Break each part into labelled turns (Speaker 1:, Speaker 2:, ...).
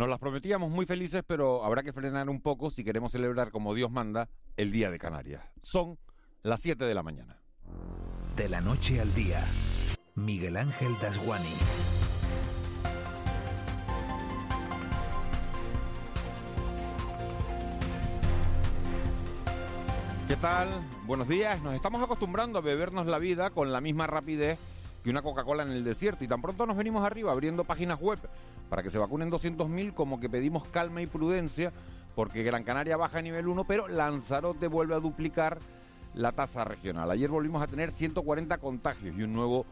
Speaker 1: Nos las prometíamos muy felices, pero habrá que frenar un poco si queremos celebrar como Dios manda el Día de Canarias. Son las 7 de la mañana.
Speaker 2: De la noche al día, Miguel Ángel Dasguani.
Speaker 1: ¿Qué tal? Buenos días. Nos estamos acostumbrando a bebernos la vida con la misma rapidez que una Coca-Cola en el desierto y tan pronto nos venimos arriba abriendo páginas web para que se vacunen 200.000 como que pedimos calma y prudencia porque Gran Canaria baja a nivel 1 pero Lanzarote vuelve a duplicar la tasa regional. Ayer volvimos a tener 140 contagios y un nuevo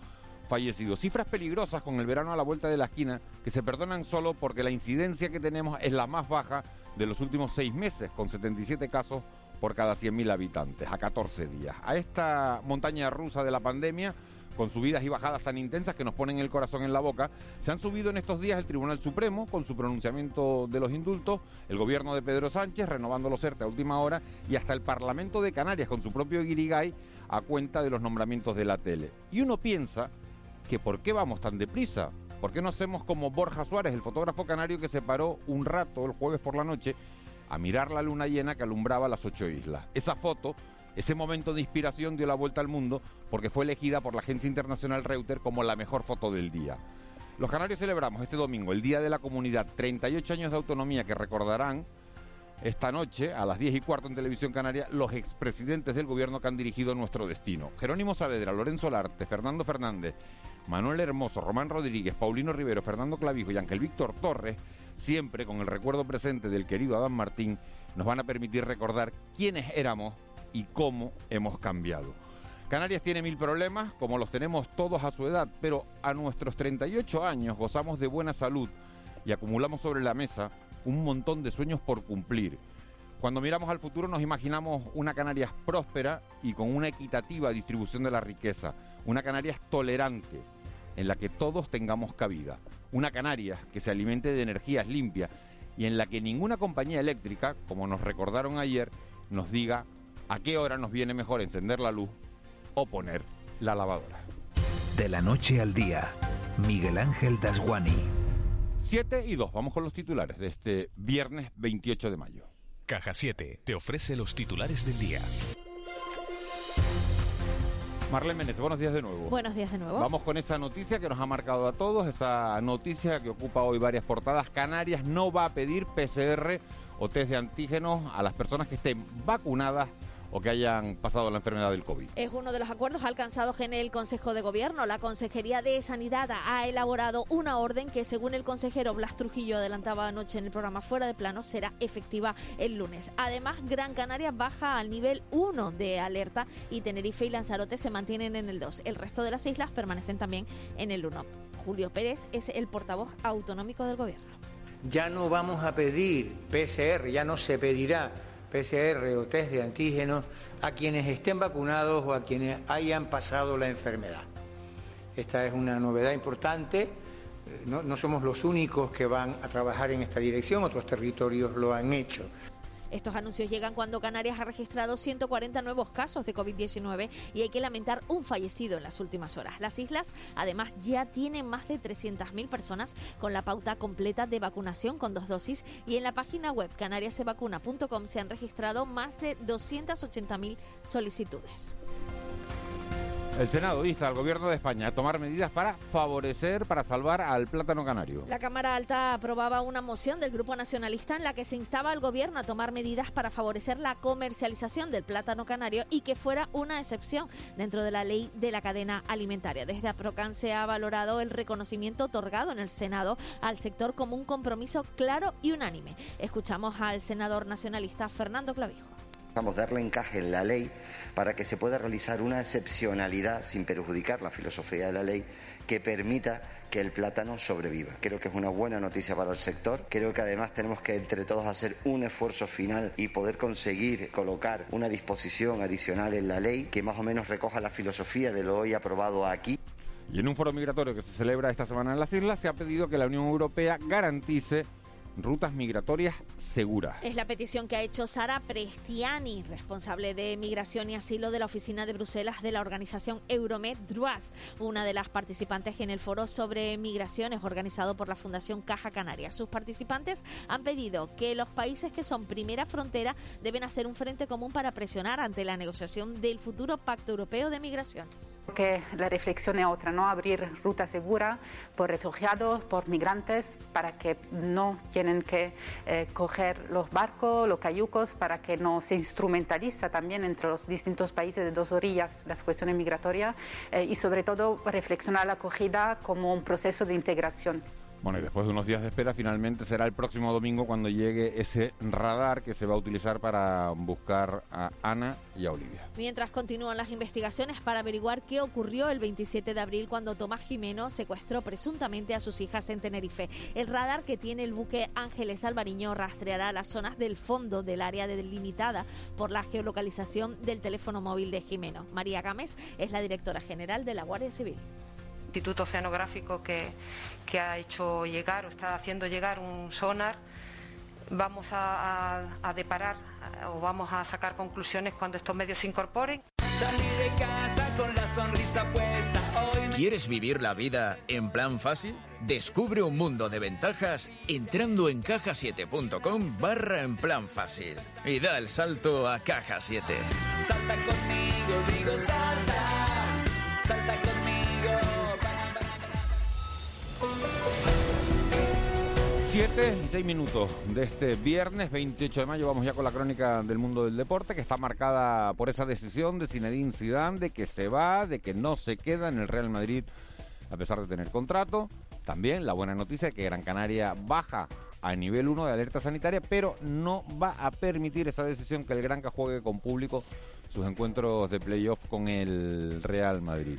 Speaker 1: fallecido. Cifras peligrosas con el verano a la vuelta de la esquina que se perdonan solo porque la incidencia que tenemos es la más baja de los últimos seis meses, con 77 casos por cada 100.000 habitantes, a 14 días. A esta montaña rusa de la pandemia con subidas y bajadas tan intensas que nos ponen el corazón en la boca, se han subido en estos días el Tribunal Supremo con su pronunciamiento de los indultos, el gobierno de Pedro Sánchez renovando los ERTE a última hora y hasta el Parlamento de Canarias con su propio guirigay a cuenta de los nombramientos de la tele. Y uno piensa que ¿por qué vamos tan deprisa? ¿Por qué no hacemos como Borja Suárez, el fotógrafo canario que se paró un rato el jueves por la noche a mirar la luna llena que alumbraba las ocho islas? Esa foto ese momento de inspiración dio la vuelta al mundo porque fue elegida por la agencia internacional Reuters como la mejor foto del día. Los canarios celebramos este domingo el Día de la Comunidad, 38 años de autonomía que recordarán esta noche a las 10 y cuarto en Televisión Canaria los expresidentes del gobierno que han dirigido nuestro destino. Jerónimo Saavedra, Lorenzo Larte, Fernando Fernández, Manuel Hermoso, Román Rodríguez, Paulino Rivero, Fernando Clavijo y Ángel Víctor Torres, siempre con el recuerdo presente del querido Adán Martín, nos van a permitir recordar quiénes éramos y cómo hemos cambiado. Canarias tiene mil problemas, como los tenemos todos a su edad, pero a nuestros 38 años gozamos de buena salud y acumulamos sobre la mesa un montón de sueños por cumplir. Cuando miramos al futuro nos imaginamos una Canarias próspera y con una equitativa distribución de la riqueza, una Canarias tolerante en la que todos tengamos cabida, una Canarias que se alimente de energías limpias y en la que ninguna compañía eléctrica, como nos recordaron ayer, nos diga a qué hora nos viene mejor encender la luz o poner la lavadora.
Speaker 2: De la noche al día, Miguel Ángel Dasguani.
Speaker 1: 7 y 2, vamos con los titulares de este viernes 28 de mayo.
Speaker 2: Caja 7 te ofrece los titulares del día.
Speaker 1: Marlene Menezes, buenos días de nuevo.
Speaker 3: Buenos días de nuevo.
Speaker 1: Vamos con esa noticia que nos ha marcado a todos, esa noticia que ocupa hoy varias portadas. Canarias no va a pedir PCR o test de antígenos a las personas que estén vacunadas o que hayan pasado la enfermedad del COVID.
Speaker 3: Es uno de los acuerdos alcanzados en el Consejo de Gobierno. La Consejería de Sanidad ha elaborado una orden que, según el consejero Blas Trujillo adelantaba anoche en el programa Fuera de Plano, será efectiva el lunes. Además, Gran Canaria baja al nivel 1 de alerta y Tenerife y Lanzarote se mantienen en el 2. El resto de las islas permanecen también en el 1. Julio Pérez es el portavoz autonómico del Gobierno.
Speaker 4: Ya no vamos a pedir PCR, ya no se pedirá PCR o test de antígenos a quienes estén vacunados o a quienes hayan pasado la enfermedad. Esta es una novedad importante. No, no, somos los únicos que van a trabajar en esta dirección, otros territorios lo han hecho.
Speaker 3: Estos anuncios llegan cuando Canarias ha registrado 140 nuevos casos de COVID-19 y hay que lamentar un fallecido en las últimas horas. Las islas, además, ya tienen más de 300.000 personas con la pauta completa de vacunación con dos dosis y en la página web canariasevacuna.com se han registrado más de 280.000 solicitudes.
Speaker 1: El Senado insta al Gobierno de España a tomar medidas para favorecer, para salvar al plátano canario.
Speaker 3: La Cámara Alta aprobaba una moción del Grupo Nacionalista en la que se instaba al Gobierno a tomar medidas para favorecer la comercialización del plátano canario y que fuera una excepción dentro de la ley de la cadena alimentaria. Desde APROCAN se ha valorado el reconocimiento otorgado en el Senado al sector como un compromiso claro y unánime. Escuchamos al senador nacionalista Fernando Clavijo.
Speaker 5: A darle encaje en la ley para que se pueda realizar una excepcionalidad sin perjudicar la filosofía de la ley que permita que el plátano sobreviva. Creo que es una buena noticia para el sector. Creo que además tenemos que entre todos hacer un esfuerzo final y poder conseguir colocar una disposición adicional en la ley que más o menos recoja la filosofía de lo hoy aprobado aquí.
Speaker 1: Y en un foro migratorio que se celebra esta semana en las islas, se ha pedido que la Unión Europea garantice rutas migratorias seguras.
Speaker 3: Es la petición que ha hecho Sara Prestiani, responsable de Migración y Asilo de la Oficina de Bruselas de la organización Euromed Druas, una de las participantes en el foro sobre migraciones organizado por la Fundación Caja Canaria. Sus participantes han pedido que los países que son primera frontera deben hacer un frente común para presionar ante la negociación del futuro Pacto Europeo de Migraciones.
Speaker 6: Que la reflexión es otra, ¿no? Abrir ruta segura por refugiados, por migrantes, para que no tienen que eh, coger los barcos, los cayucos, para que no se instrumentaliza también entre los distintos países de dos orillas las cuestiones migratorias eh, y sobre todo reflexionar la acogida como un proceso de integración.
Speaker 1: Bueno, y después de unos días de espera, finalmente será el próximo domingo cuando llegue ese radar que se va a utilizar para buscar a Ana y a Olivia.
Speaker 3: Mientras continúan las investigaciones para averiguar qué ocurrió el 27 de abril cuando Tomás Jimeno secuestró presuntamente a sus hijas en Tenerife. El radar que tiene el buque Ángeles Alvariño rastreará las zonas del fondo del área delimitada por la geolocalización del teléfono móvil de Jimeno. María Gámez es la directora general de la Guardia Civil.
Speaker 7: Instituto Oceanográfico que, que ha hecho llegar o está haciendo llegar un sonar, vamos a, a, a deparar o vamos a sacar conclusiones cuando estos medios se incorporen.
Speaker 8: Salir de casa con la sonrisa puesta hoy.
Speaker 9: ¿Quieres vivir la vida en plan fácil? Descubre un mundo de ventajas entrando en cajasiete.com barra en plan fácil y da el salto a Caja 7.
Speaker 8: Salta conmigo, digo salta, salta conmigo.
Speaker 1: 7 y 6 minutos de este viernes 28 de mayo. Vamos ya con la crónica del mundo del deporte, que está marcada por esa decisión de Zinedine Zidane de que se va, de que no se queda en el Real Madrid a pesar de tener contrato. También la buena noticia es que Gran Canaria baja a nivel 1 de alerta sanitaria, pero no va a permitir esa decisión que el Granca juegue con público sus encuentros de playoff con el Real Madrid.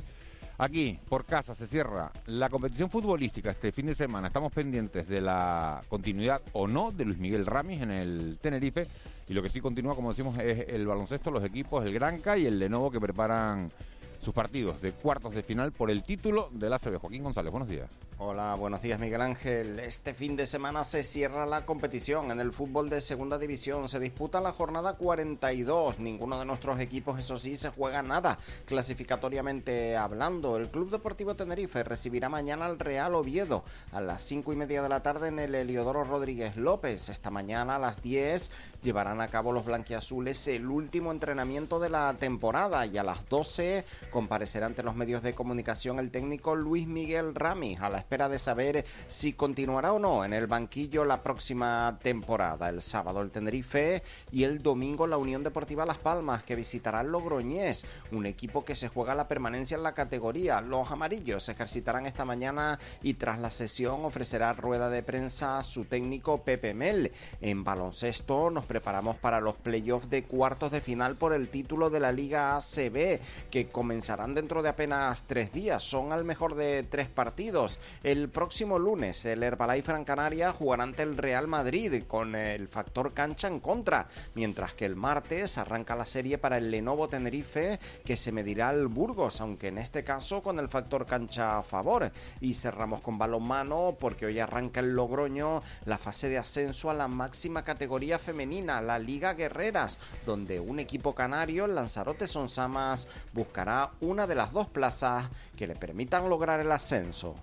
Speaker 1: Aquí, por casa, se cierra la competición futbolística este fin de semana. Estamos pendientes de la continuidad o no de Luis Miguel Ramis en el Tenerife. Y lo que sí continúa, como decimos, es el baloncesto, los equipos, el Granca y el Lenovo que preparan sus partidos de cuartos de final por el título del ACB. Joaquín González, buenos días.
Speaker 10: Hola, buenos días Miguel Ángel. Este fin de semana se cierra la competición en el fútbol de segunda división. Se disputa la jornada 42. Ninguno de nuestros equipos, eso sí, se juega nada. Clasificatoriamente hablando, el Club Deportivo Tenerife recibirá mañana al Real Oviedo a las 5 y media de la tarde en el Heliodoro Rodríguez López. Esta mañana a las 10 llevarán a cabo los blanquiazules el último entrenamiento de la temporada y a las 12 comparecerá ante los medios de comunicación el técnico Luis Miguel Ramis a la espera de saber si continuará o no en el banquillo la próxima temporada. El sábado el Tenerife y el domingo la Unión Deportiva Las Palmas que visitará Logroñés, un equipo que se juega la permanencia en la categoría. Los amarillos se ejercitarán esta mañana y tras la sesión ofrecerá rueda de prensa su técnico Pepe Mel. En baloncesto nos preparamos para los playoffs de cuartos de final por el título de la Liga ACB que comenzarán dentro de apenas tres días. Son al mejor de tres partidos. El próximo lunes el Herbalife Gran Canaria jugará ante el Real Madrid con el factor cancha en contra, mientras que el martes arranca la serie para el Lenovo Tenerife que se medirá al Burgos, aunque en este caso con el factor cancha a favor. Y cerramos con balonmano porque hoy arranca el Logroño la fase de ascenso a la máxima categoría femenina, la Liga Guerreras, donde un equipo canario, Lanzarote Sonsamas, buscará una de las dos plazas que le permitan lograr el ascenso.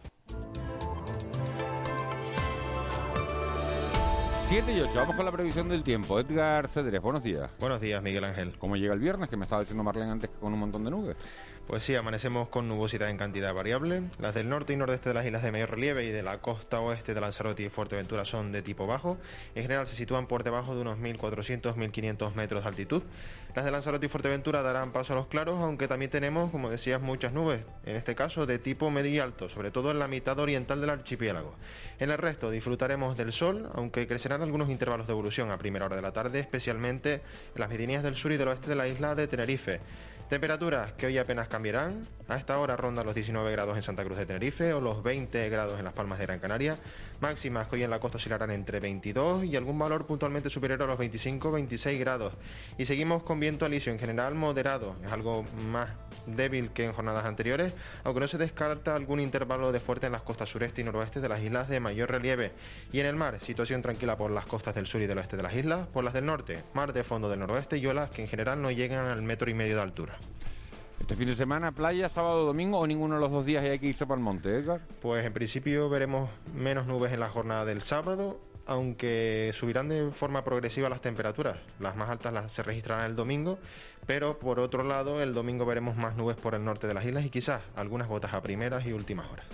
Speaker 1: 7 y 8, vamos con la previsión del tiempo. Edgar Cedres, buenos días.
Speaker 11: Buenos días, Miguel Ángel.
Speaker 1: ¿Cómo llega el viernes? Que me estaba diciendo Marlene antes que con un montón de nubes.
Speaker 11: Pues sí, amanecemos con nubosidad en cantidad variable. Las del norte y nordeste de las islas de mayor relieve y de la costa oeste de Lanzarote y Fuerteventura son de tipo bajo. En general se sitúan por debajo de unos 1.400-1.500 metros de altitud. Las de Lanzarote y Fuerteventura darán paso a los claros, aunque también tenemos, como decías, muchas nubes, en este caso de tipo medio y alto, sobre todo en la mitad oriental del archipiélago. En el resto disfrutaremos del sol, aunque crecerán algunos intervalos de evolución a primera hora de la tarde, especialmente en las medianías del sur y del oeste de la isla de Tenerife. Temperaturas que hoy apenas cambiarán. A esta hora rondan los 19 grados en Santa Cruz de Tenerife o los 20 grados en las Palmas de Gran Canaria. Máximas que hoy en la costa oscilarán entre 22 y algún valor puntualmente superior a los 25-26 grados. Y seguimos con viento alisio en general moderado. Es algo más débil que en jornadas anteriores, aunque no se descarta algún intervalo de fuerte en las costas sureste y noroeste de las islas de mayor relieve. Y en el mar, situación tranquila por las costas del sur y del oeste de las islas, por las del norte, mar de fondo del noroeste y olas que en general no llegan al metro y medio de altura.
Speaker 1: Este fin de semana, playa, sábado, domingo o ninguno de los dos días y hay que irse para el monte, Edgar.
Speaker 11: Pues en principio veremos menos nubes en la jornada del sábado, aunque subirán de forma progresiva las temperaturas. Las más altas las se registrarán el domingo, pero por otro lado el domingo veremos más nubes por el norte de las islas y quizás algunas gotas a primeras y últimas horas.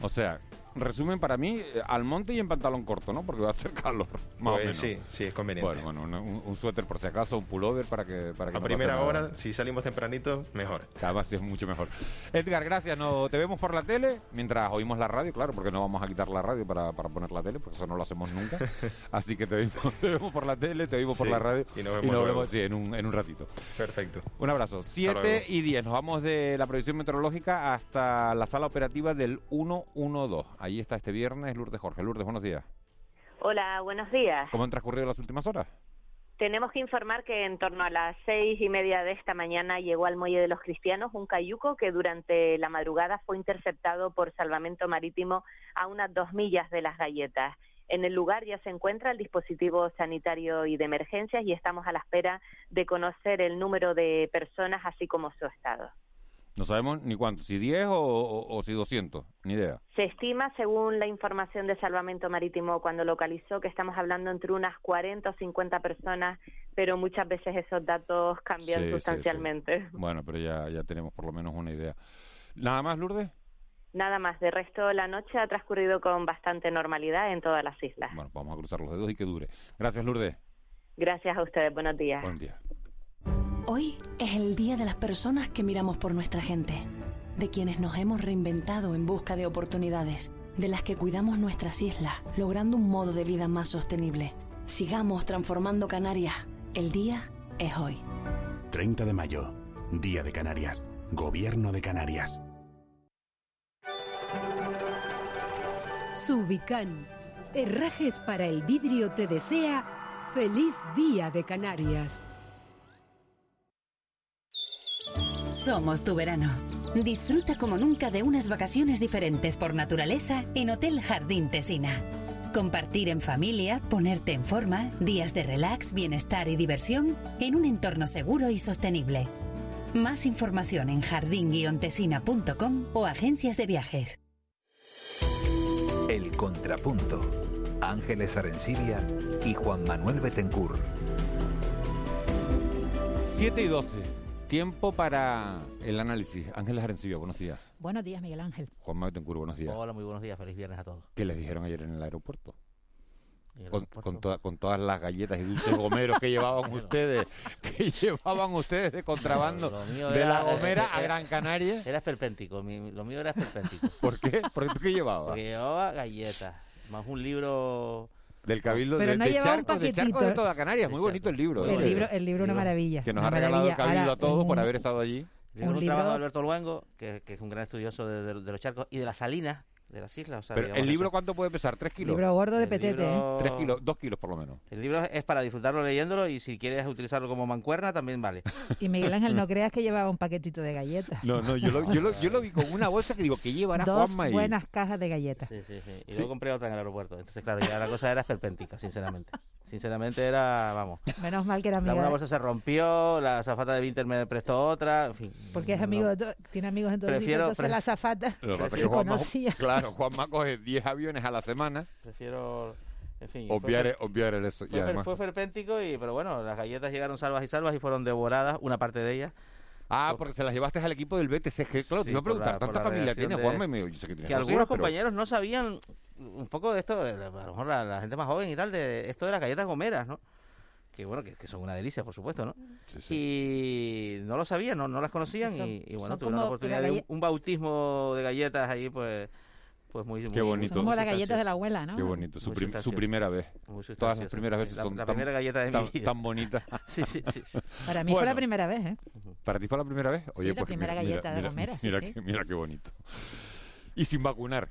Speaker 1: O sea, resumen para mí, eh, al monte y en pantalón corto, ¿no? Porque va a hacer calor, más
Speaker 11: Pues
Speaker 1: o menos.
Speaker 11: sí, sí, es conveniente.
Speaker 1: Bueno, bueno, un, un suéter por si acaso, un pullover para que... Para que
Speaker 11: a
Speaker 1: no
Speaker 11: primera
Speaker 1: nada.
Speaker 11: hora, si salimos tempranito, mejor.
Speaker 1: Cada vez es mucho mejor. Edgar, gracias. No, te vemos por la tele mientras oímos la radio, claro, porque no vamos a quitar la radio para, para poner la tele, porque eso no lo hacemos nunca. Así que te vemos, te vemos por la tele, te vemos por la radio
Speaker 11: y nos vemos luego.
Speaker 1: vemos sí, en, un, en un ratito.
Speaker 11: Perfecto.
Speaker 1: Un abrazo. 7
Speaker 11: luego.
Speaker 1: y 10. Nos vamos de la previsión meteorológica hasta la sala operativa del 112. Ahí está este viernes Lourdes Jorge. Lourdes, buenos días.
Speaker 12: Hola, buenos días.
Speaker 1: ¿Cómo han transcurrido las últimas horas?
Speaker 12: Tenemos que informar que en torno a las seis y media de esta mañana llegó al Muelle de los Cristianos un cayuco que durante la madrugada fue interceptado por salvamento marítimo a unas dos millas de las galletas. En el lugar ya se encuentra el dispositivo sanitario y de emergencias y estamos a la espera de conocer el número de personas así como su estado.
Speaker 1: No sabemos ni cuánto, si 10 o, o- o si 200, ni idea.
Speaker 12: Se estima, según la información de Salvamento Marítimo cuando localizó, que estamos hablando entre unas 40 o 50 personas, pero muchas veces esos datos cambian
Speaker 1: Sí, sí, sí.
Speaker 12: sustancialmente.
Speaker 1: Bueno, pero ya, ya tenemos por lo menos una idea. ¿Nada más, Lourdes?
Speaker 12: Nada más, de resto la noche ha transcurrido con bastante normalidad en todas las islas.
Speaker 1: Bueno, vamos a cruzar los dedos y que dure. Gracias, Lourdes.
Speaker 12: Gracias a ustedes, buenos días.
Speaker 1: Buen día.
Speaker 13: Hoy es el día de las personas que miramos por nuestra gente, de quienes nos hemos reinventado en busca de oportunidades, de las que cuidamos nuestras islas, logrando un modo de vida más sostenible. Sigamos transformando Canarias. El día es hoy.
Speaker 14: 30 de mayo, Día de Canarias, Gobierno de Canarias.
Speaker 15: Subicán. Herrajes para el vidrio te desea feliz día de Canarias.
Speaker 16: Somos tu verano. Disfruta como nunca de unas vacaciones diferentes por naturaleza en Hotel Jardín Tesina. Compartir en familia, ponerte en forma, días de relax, bienestar y diversión en un entorno seguro y sostenible. Más información en jardín-tesina.com o agencias de viajes.
Speaker 2: El Contrapunto. Ángeles Arencibia y Juan Manuel Betencur.
Speaker 1: 7 y 12. Tiempo para el análisis. Ángeles Arencibia, buenos días.
Speaker 17: Buenos días, Miguel Ángel.
Speaker 1: Juan Betancourt, buenos días.
Speaker 18: Hola, muy buenos días, feliz viernes a todos.
Speaker 1: ¿Qué les dijeron ayer en el aeropuerto?
Speaker 18: ¿En el
Speaker 1: Con,
Speaker 18: aeropuerto?
Speaker 1: con toda- con todas las galletas y dulces gomeros que llevaban ustedes, que llevaban ustedes de contrabando
Speaker 18: Lo mío
Speaker 1: de
Speaker 18: era-
Speaker 1: La Gomera a Gran Canaria.
Speaker 18: Era esperpéntico, mi- lo mío era esperpéntico.
Speaker 1: ¿Por qué? ¿Por qué, ¿Qué llevaba?
Speaker 18: Porque llevaba galletas, más un libro...
Speaker 1: Del Cabildo
Speaker 17: Pero
Speaker 1: de,
Speaker 17: no
Speaker 1: de charcos, de charcos de toda Canarias. Muy bonito el libro.
Speaker 17: El
Speaker 1: ¿eh?
Speaker 17: libro, el libro una maravilla.
Speaker 1: Que nos
Speaker 17: una
Speaker 1: ha regalado el. Cabildo
Speaker 17: Ahora,
Speaker 1: a todos por haber estado allí.
Speaker 17: Un
Speaker 18: un, trabajo
Speaker 17: libro-
Speaker 18: de Alberto Luengo, que, que es un gran estudioso de, de- de los charcos y de las salinas de las islas. O sea,
Speaker 1: Pero
Speaker 18: digamos
Speaker 1: el libro
Speaker 18: eso.
Speaker 1: cuánto puede pesar? ¿Tres kilos?
Speaker 17: Libro gordo de
Speaker 18: El
Speaker 17: petete,
Speaker 18: libro-
Speaker 1: Tres kilos, dos kilos por lo menos.
Speaker 18: El libro es para disfrutarlo leyéndolo y si quieres utilizarlo como mancuerna también vale.
Speaker 17: Y Miguel Ángel, no creas que llevaba un paquetito de galletas.
Speaker 1: No, no, yo lo, yo lo, yo lo vi con una bolsa que digo, que llevará
Speaker 17: Dos
Speaker 1: Juanma ahí?
Speaker 17: buenas cajas de galletas.
Speaker 18: Sí, sí, sí. Y
Speaker 1: Sí.
Speaker 18: luego compré otra en el aeropuerto. Entonces, claro, ya la cosa era esperpéntica, sinceramente. Sinceramente era, vamos.
Speaker 17: Menos mal que era
Speaker 18: La
Speaker 17: amigo.
Speaker 18: una bolsa se rompió, la azafata de Vinter me prestó otra, en fin.
Speaker 17: Porque es
Speaker 18: no.
Speaker 17: amigo de to- tiene amigos en todo el sitio,
Speaker 18: Prefiero-
Speaker 17: entonces
Speaker 18: pre-
Speaker 17: la azafata
Speaker 1: Lo que pasa es que
Speaker 17: se
Speaker 1: Juanma,
Speaker 17: conocía.
Speaker 1: claro, Juanma coge 10 aviones a la semana.
Speaker 18: Prefiero, en fin.
Speaker 1: Obviar,
Speaker 18: fue-
Speaker 1: obviar el eso. Y
Speaker 18: Fue,
Speaker 1: además,
Speaker 18: fue ferpéntico, y, pero bueno, las galletas llegaron salvas y salvas y fueron devoradas, una parte de ellas,
Speaker 1: Ah, porque se las llevaste al equipo del BTCG. Claro, te
Speaker 18: Sí,
Speaker 1: iba a preguntar, ¿tanta familia tiene
Speaker 18: de-
Speaker 1: Juanma? Y me dijo, yo sé que tiene
Speaker 18: que algunos
Speaker 1: pero-
Speaker 18: compañeros no sabían un poco de esto, de a lo mejor la, la gente más joven y tal, de esto de las galletas gomeras, ¿no? Que bueno, que, que son una delicia, por supuesto, ¿no? Y no lo sabían, no, no las conocían
Speaker 17: Son-
Speaker 18: y, y bueno, tuvieron la oportunidad de un, un bautismo de galletas ahí, pues, pues muy, muy
Speaker 1: bonito.
Speaker 17: Son como las galletas de la abuela, ¿no?
Speaker 1: Qué bonito, su, prim- primera vez.
Speaker 18: Muy
Speaker 1: Todas las primeras veces
Speaker 18: La-
Speaker 1: son
Speaker 18: la
Speaker 1: tan,
Speaker 18: primera galleta de mi
Speaker 1: tan,
Speaker 18: vida.
Speaker 1: tan bonitas.
Speaker 18: Sí, sí, sí, sí.
Speaker 17: Para mí fue la primera vez, ¿eh?
Speaker 1: ¿Para ti fue la primera vez?
Speaker 17: Sí, la primera galleta de Gomera, sí,
Speaker 1: mira,
Speaker 17: sí.
Speaker 1: qué- mira qué bonito. Y sin vacunar.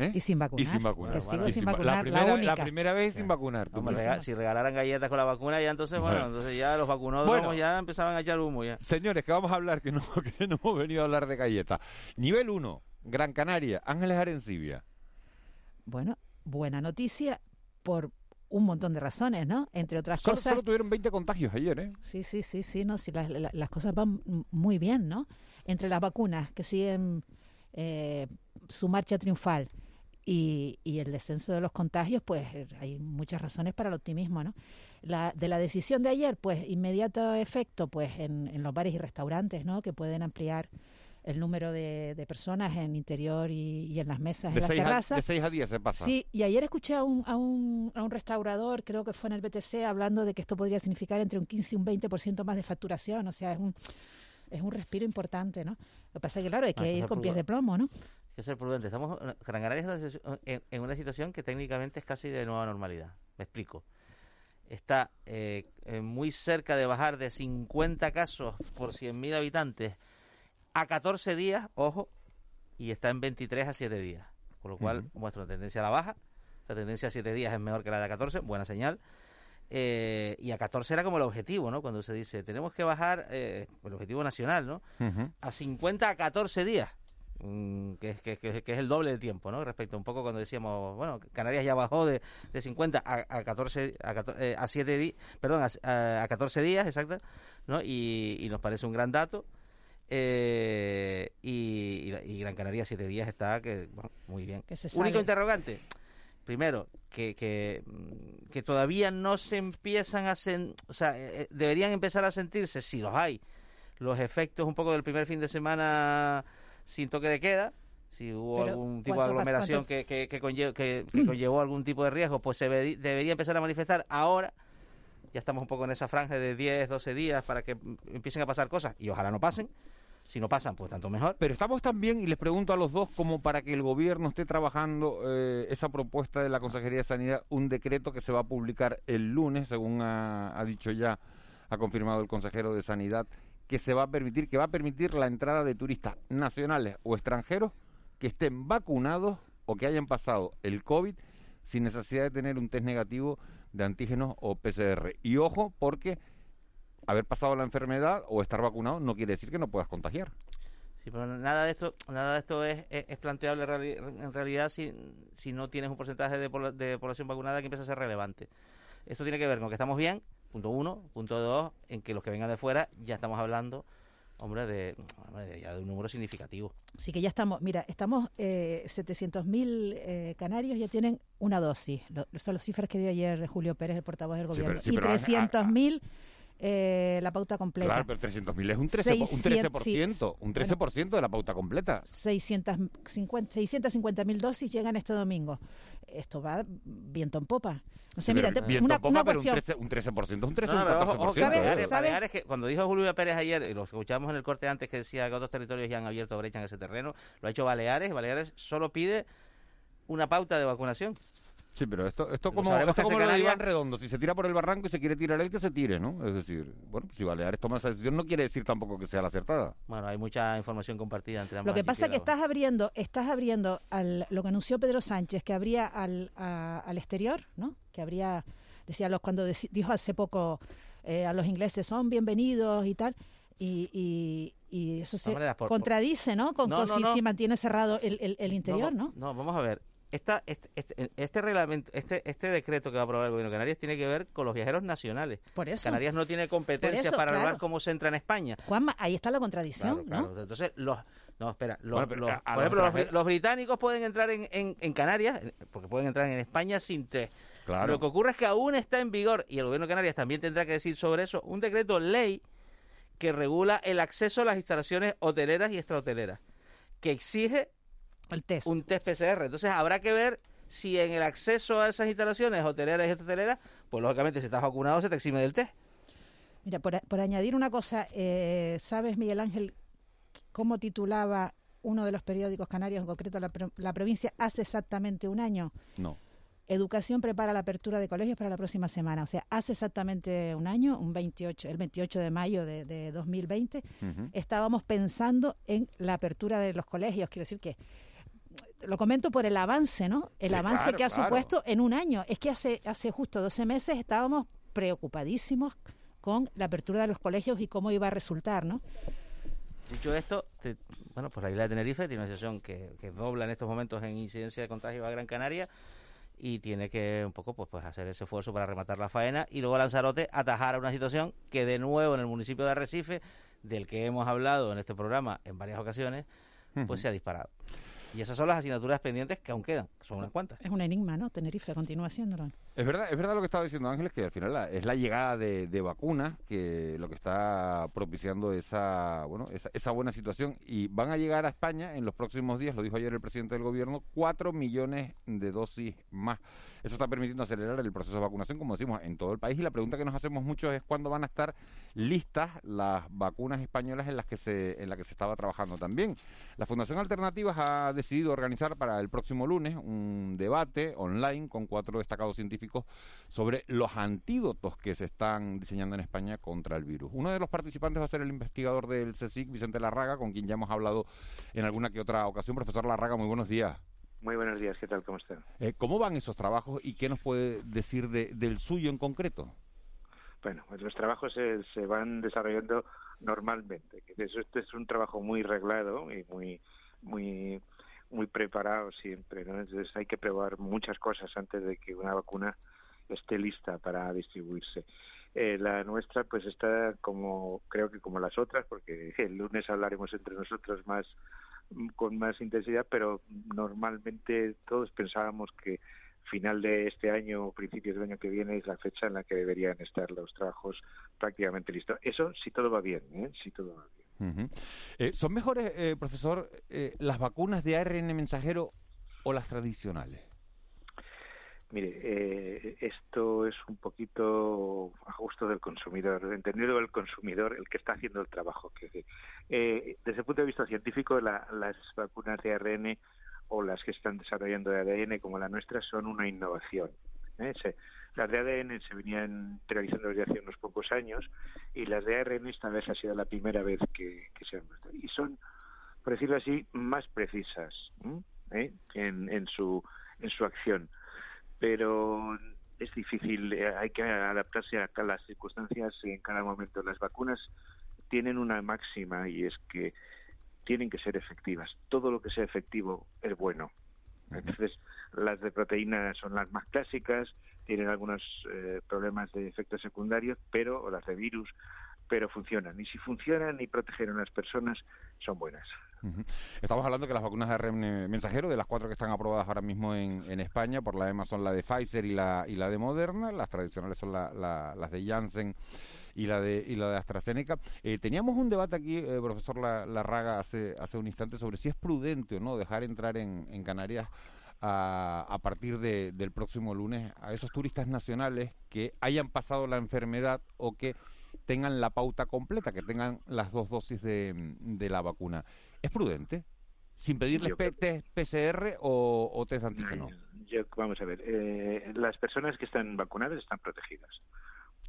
Speaker 1: ¿eh?
Speaker 17: Y sin vacunar.
Speaker 1: Y sin vacunar.
Speaker 17: Sigo
Speaker 1: Y
Speaker 17: sin
Speaker 1: va-
Speaker 17: vacunar, la
Speaker 1: primera,
Speaker 17: única.
Speaker 1: primera vez sin vacunar.
Speaker 18: rega- si regalaran galletas con la vacuna, ya entonces, bueno,
Speaker 1: Bueno.
Speaker 18: entonces ya los
Speaker 1: Bueno.
Speaker 18: ya empezaban a echar humo ya.
Speaker 1: Señores, que vamos a hablar, que no, que no hemos venido a hablar de galletas. Nivel 1, Gran Canaria, Ángeles Arencibia.
Speaker 17: Bueno, buena noticia por un montón de razones, ¿no? Entre otras
Speaker 1: Solo,
Speaker 17: cosas.
Speaker 1: solo tuvieron 20 contagios ayer, ¿eh?
Speaker 17: Sí, sí, sí, sí, no, sí, las, la- las cosas van muy bien, ¿no? Entre las vacunas que siguen eh, su marcha triunfal y, y el descenso de los contagios, pues eh, hay muchas razones para el optimismo, ¿no? La, de la decisión de ayer, pues inmediato efecto, pues en, en los bares y restaurantes, ¿no? Que pueden ampliar el número de, de personas en interior y, y en las mesas,
Speaker 1: De
Speaker 17: en las
Speaker 1: 6, a,
Speaker 17: terrazas.
Speaker 1: de 6 a 10 se pasa.
Speaker 17: Sí, y ayer escuché a un, a, un, a un restaurador, creo que fue en el BTC, hablando de que esto podría significar entre un 15 y un 20% más de facturación. O sea, es un, es un respiro importante, ¿no? Lo que pasa es que, claro, hay que
Speaker 18: Ah,
Speaker 17: ir con pies de plomo, ¿no?
Speaker 18: Hay que ser prudente. Estamos, Gran Canaria está en una situación que técnicamente es casi de nueva normalidad. Me explico. Está eh, eh, muy cerca de bajar de 50 casos por 100.000 habitantes a 14 días, ojo, y está en 23 a 7 días. Con lo cual muestra una tendencia a la baja. La tendencia a 7 días es mejor que la de a 14, buena señal. Eh, y a 14 era como el objetivo, ¿no? Cuando se dice, tenemos que bajar, eh, el objetivo nacional, ¿no?
Speaker 1: Ujú.
Speaker 18: a 50 a 14 días, mm, que, es- que, que- que es el doble de tiempo, ¿no? Respecto a un poco cuando decíamos, bueno, Canarias ya bajó de, de 50 a, a 14, a, 14, eh, a 7 días, perdón, a, a- a 14 días, exacto, ¿no? Y, y nos parece un gran dato. Eh, y, y Gran Canaria 7 días está que bueno, muy bien.
Speaker 17: Que se
Speaker 18: Único interrogante. Primero, que, que, mm, que todavía no se empiezan a sen- o sea, eh, eh, deberían empezar a sentirse, si los hay, los efectos un poco del primer fin de semana sin toque de queda, si hubo
Speaker 17: Pero,
Speaker 18: algún tipo de
Speaker 17: ¿cuánto-
Speaker 18: aglomeración que, que, que, conlle- que- que conllevó algún tipo de riesgo, pues se debería empezar a manifestar ahora. Ya estamos un poco en esa franja de 10, 12 días para que empiecen a pasar cosas y ojalá no pasen. Si no pasan, pues tanto mejor.
Speaker 1: Pero estamos también, y les pregunto a los dos, como para que el gobierno esté trabajando eh, esa propuesta de la Consejería de Sanidad, un decreto que se va a publicar el lunes, según ha, ha dicho ya, ha confirmado el consejero de Sanidad, que se va a permitir, que va a permitir la entrada de turistas nacionales o extranjeros que estén vacunados o que hayan pasado el COVID sin necesidad de tener un test negativo de antígenos o PCR. Y ojo, porque haber pasado la enfermedad o estar vacunado no quiere decir que no puedas contagiar.
Speaker 18: Sí, pero nada de esto, nada de esto es, es, planteable en realidad si, si no tienes un porcentaje de, de población vacunada que empieza a ser relevante. Esto tiene que ver con que estamos bien, punto uno, punto dos, en que los que vengan de fuera ya estamos hablando, hombre, de, hombre, de, ya de un número significativo.
Speaker 17: Sí que ya estamos, mira, estamos, eh, 700.000 eh, canarios ya tienen una dosis. Lo- son las cifras que dio ayer Julio Pérez, el portavoz del
Speaker 1: Sí,
Speaker 17: gobierno.
Speaker 1: pero- sí,
Speaker 17: y
Speaker 1: pero a- a-
Speaker 17: 300.000 eh, la pauta completa.
Speaker 1: Claro, pero 300.000 es un 13%, un 13%, un 13% de la pauta completa.
Speaker 17: 650 650.000 dosis llegan este domingo. Esto va viento en popa. No sé, mira, una,
Speaker 1: en popa,
Speaker 17: una
Speaker 1: pero un
Speaker 17: cuestión.
Speaker 1: 13%, un 13% es un 13
Speaker 18: No,
Speaker 1: o un
Speaker 18: pero ojo,
Speaker 1: 14%.
Speaker 18: ojo, que
Speaker 1: ¿eh?
Speaker 18: Baleares, Baleares, que cuando dijo Julio Pérez ayer, y lo escuchamos en el corte antes que decía que otros territorios ya han abierto brecha en ese terreno, lo ha hecho Baleares, Baleares solo pide una pauta de vacunación.
Speaker 1: Sí, pero esto, esto como, esto
Speaker 18: que
Speaker 1: como lo de Iván Redondo, si se tira por el barranco y se quiere tirar él, que se tire, ¿no? Es decir, bueno, si Baleares toma esa decisión no quiere decir tampoco que sea la acertada.
Speaker 18: Bueno, hay mucha información compartida entre ambas.
Speaker 17: Lo que pasa es que estás abriendo, estás abriendo al, lo que anunció Pedro Sánchez, que habría al, a- al exterior, ¿no? Que habría, decía los cuando dijo hace poco eh, a los ingleses son bienvenidos y tal, y, y, y eso se
Speaker 18: maneras, por-
Speaker 17: contradice, ¿no? Con,
Speaker 18: No,
Speaker 17: si,
Speaker 18: no.
Speaker 17: si mantiene cerrado el, el- el interior, ¿no?
Speaker 18: No, vamos a ver. Esta, este, este, este reglamento, este, este decreto que va a aprobar el gobierno de Canarias tiene que ver con los viajeros nacionales.
Speaker 17: Por eso.
Speaker 18: Canarias no tiene competencia
Speaker 17: eso,
Speaker 18: para hablar
Speaker 17: claro.
Speaker 18: cómo se entra en España.
Speaker 17: Juanma, ahí está la contradicción,
Speaker 18: Claro,
Speaker 17: ¿no?
Speaker 18: Entonces, los, no, espera, los,
Speaker 1: Bueno, pero
Speaker 18: los-
Speaker 1: a- a
Speaker 18: por ejemplo, los, británicos pueden entrar en, en, en Canarias, porque pueden entrar en España sin test.
Speaker 1: Claro.
Speaker 18: Lo que ocurre es que aún está en vigor, y el gobierno de Canarias también tendrá que decir sobre eso, un decreto ley que regula el acceso a las instalaciones hoteleras y extrahoteleras, que exige un test PCR. Entonces habrá que ver si en el acceso a esas instalaciones hoteleras y extrahoteleras, pues lógicamente si estás vacunado se te exime del test.
Speaker 17: Mira, por, por añadir una cosa, eh, ¿sabes, Miguel Ángel, cómo titulaba uno de los periódicos canarios, en concreto la, la provincia, hace exactamente un año?
Speaker 1: No.
Speaker 17: Educación prepara la apertura de colegios para la próxima semana. O sea, hace exactamente un año, un 28, el 28 de mayo de, de 2020, estábamos pensando en la apertura de los colegios. Quiero decir que lo comento por el avance, ¿no? El
Speaker 1: Sí,
Speaker 17: avance
Speaker 1: claro,
Speaker 17: que ha
Speaker 1: claro.
Speaker 17: supuesto en un año. Es que hace, hace justo 12 meses estábamos preocupadísimos con la apertura de los colegios y cómo iba a resultar, ¿no?
Speaker 18: Dicho esto, te- bueno, pues la isla de Tenerife tiene una situación que, que dobla en estos momentos en incidencia de contagio a Gran Canaria y tiene que un poco pues, pues hacer ese esfuerzo para rematar la faena y luego Lanzarote atajar a una situación que de nuevo en el municipio de Arrecife, del que hemos hablado en este programa en varias ocasiones, pues se ha disparado. Y esas son las asignaturas pendientes que aún quedan, que son unas cuantas.
Speaker 17: Es un enigma, ¿no? Tenerife continúa haciéndolo.
Speaker 1: Es verdad, es verdad lo que estaba diciendo Ángeles, que al final la- es la llegada de, de vacunas que lo que está propiciando esa, bueno, esa, esa buena situación. Y van a llegar a España en los próximos días, lo dijo ayer el presidente del gobierno, cuatro millones de dosis más. Eso está permitiendo acelerar el proceso de vacunación, como decimos, en todo el país. Y la pregunta que nos hacemos mucho es cuándo van a estar listas las vacunas españolas en las que se, en las que se estaba trabajando también. La Fundación Alternativas ha decidido organizar para el próximo lunes un debate online con cuatro destacados científicos sobre los antídotos que se están diseñando en España contra el virus. Uno de los participantes va a ser el investigador del CSIC, Vicente Larraga, con quien ya hemos hablado en alguna que otra ocasión. Profesor Larraga, muy buenos días.
Speaker 19: Muy buenos días, ¿qué tal? ¿Cómo están?
Speaker 1: Eh, ¿Cómo van esos trabajos y qué nos puede decir de- del suyo en concreto?
Speaker 19: Bueno, pues los trabajos se, se van desarrollando normalmente. este es un trabajo muy reglado y muy, muy, muy preparado siempre. ¿no? Entonces hay que probar muchas cosas antes de que una vacuna esté lista para distribuirse. Eh, la nuestra pues está como creo que como las otras porque el lunes hablaremos entre nosotros más con más intensidad pero normalmente todos pensábamos que final de este año o principios del año que viene es la fecha en la que deberían estar los trabajos prácticamente listos eso si todo va bien ¿eh? si todo va bien
Speaker 1: Eh, ¿Son mejores, eh, profesor, eh, las vacunas de ARN mensajero o las tradicionales?
Speaker 19: Mire, eh, esto es un poquito a gusto del consumidor, entendido el consumidor, el que está haciendo el trabajo. Que, desde el punto de vista científico, la- las vacunas de ARN o las que están desarrollando de ADN como la nuestra son una innovación. Se- las de ADN se venían realizando desde hace unos pocos años y las de ARN esta vez ha sido la primera vez que, se han visto. Y son, por decirlo así, más precisas. ¿Eh? en, en, su, en su acción pero es difícil, eh, hay que adaptarse a las circunstancias en cada momento. Las vacunas tienen una máxima y es que tienen que ser efectivas. Todo lo que sea efectivo es bueno. Entonces, las de proteína son las más clásicas, tienen algunos eh, problemas de efectos secundarios, pero o las de virus, pero funcionan. Y si funcionan y protegen a las personas, son buenas.
Speaker 1: Estamos hablando que las vacunas de ARN mensajero, de las cuatro que están aprobadas ahora mismo en, en España por la EMA, son la de Pfizer y la, y la de Moderna. Las tradicionales son la- la- las de Janssen y la de, y la de AstraZeneca. Eh, teníamos un debate aquí, eh, profesor La- Larraga, hace, hace un instante sobre si es prudente o no dejar entrar en, Canarias a, a partir de- del próximo lunes a esos turistas nacionales que hayan pasado la enfermedad o que tengan la pauta completa, que tengan las dos dosis de la vacuna. ¿Es prudente? ¿Sin pedirles P- test PCR o, o test antígeno?
Speaker 19: Yo, vamos a ver, eh, las personas que están vacunadas están protegidas.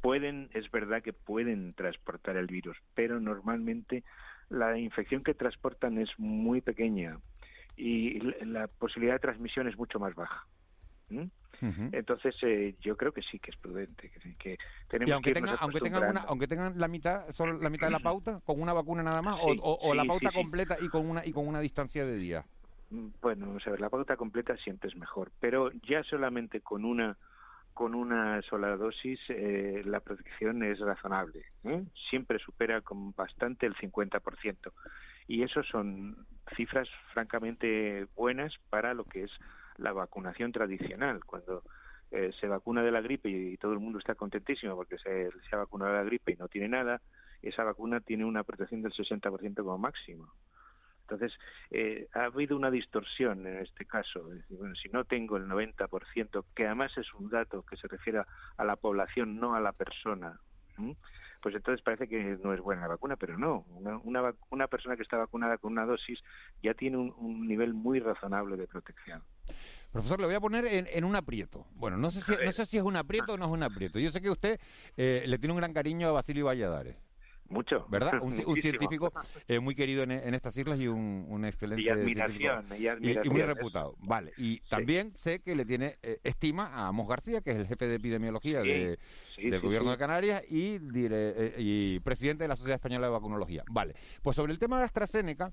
Speaker 19: Pueden, es verdad que pueden transportar el virus, pero normalmente la infección que transportan es muy pequeña y la posibilidad de transmisión es mucho más baja. ¿Mm? Entonces, eh, yo creo que sí que es prudente, que, que tenemos
Speaker 1: Y aunque,
Speaker 19: que
Speaker 1: tengan, aunque, tengan una, aunque tengan la mitad, solo la mitad de la pauta, con una vacuna nada más, o,
Speaker 19: Sí,
Speaker 1: o- o la pauta
Speaker 19: sí,
Speaker 1: completa y con una y con una distancia de días.
Speaker 19: Mm, Bueno, ver, la pauta completa siempre es mejor, pero ya solamente con una con una sola dosis eh, la protección es razonable. ¿eh? Siempre supera con bastante el 50%. Y eso son cifras francamente buenas para lo que es la vacunación tradicional. Cuando eh, se vacuna de la gripe y, todo el mundo está contentísimo porque se, se ha vacunado de la gripe y no tiene nada, esa vacuna tiene una protección del 60% como máximo. Entonces, eh, ha habido una distorsión en este caso. Bueno, si no tengo el 90%, que además es un dato que se refiere a la población, no a la persona, pues entonces parece que no es buena la vacuna, pero no. Una, una, persona que está vacunada con una dosis ya tiene un, nivel muy razonable de protección.
Speaker 1: Profesor, le voy a poner en, un aprieto. Bueno, no sé, si, no sé si es un aprieto o no es un aprieto. Yo sé que usted eh, le tiene un gran cariño a Basilio Valladares.
Speaker 19: Mucho.
Speaker 1: ¿Verdad? Un, científico eh, muy querido en, estas islas y un, excelente
Speaker 19: y admiración,
Speaker 1: y, muy reputado. Vale. Y también sé que le tiene eh, estima a Amos García, que es el jefe de epidemiología de, del gobierno de Canarias y, eh, y presidente de la Sociedad Española de Vacunología. Vale. Pues sobre el tema de AstraZeneca,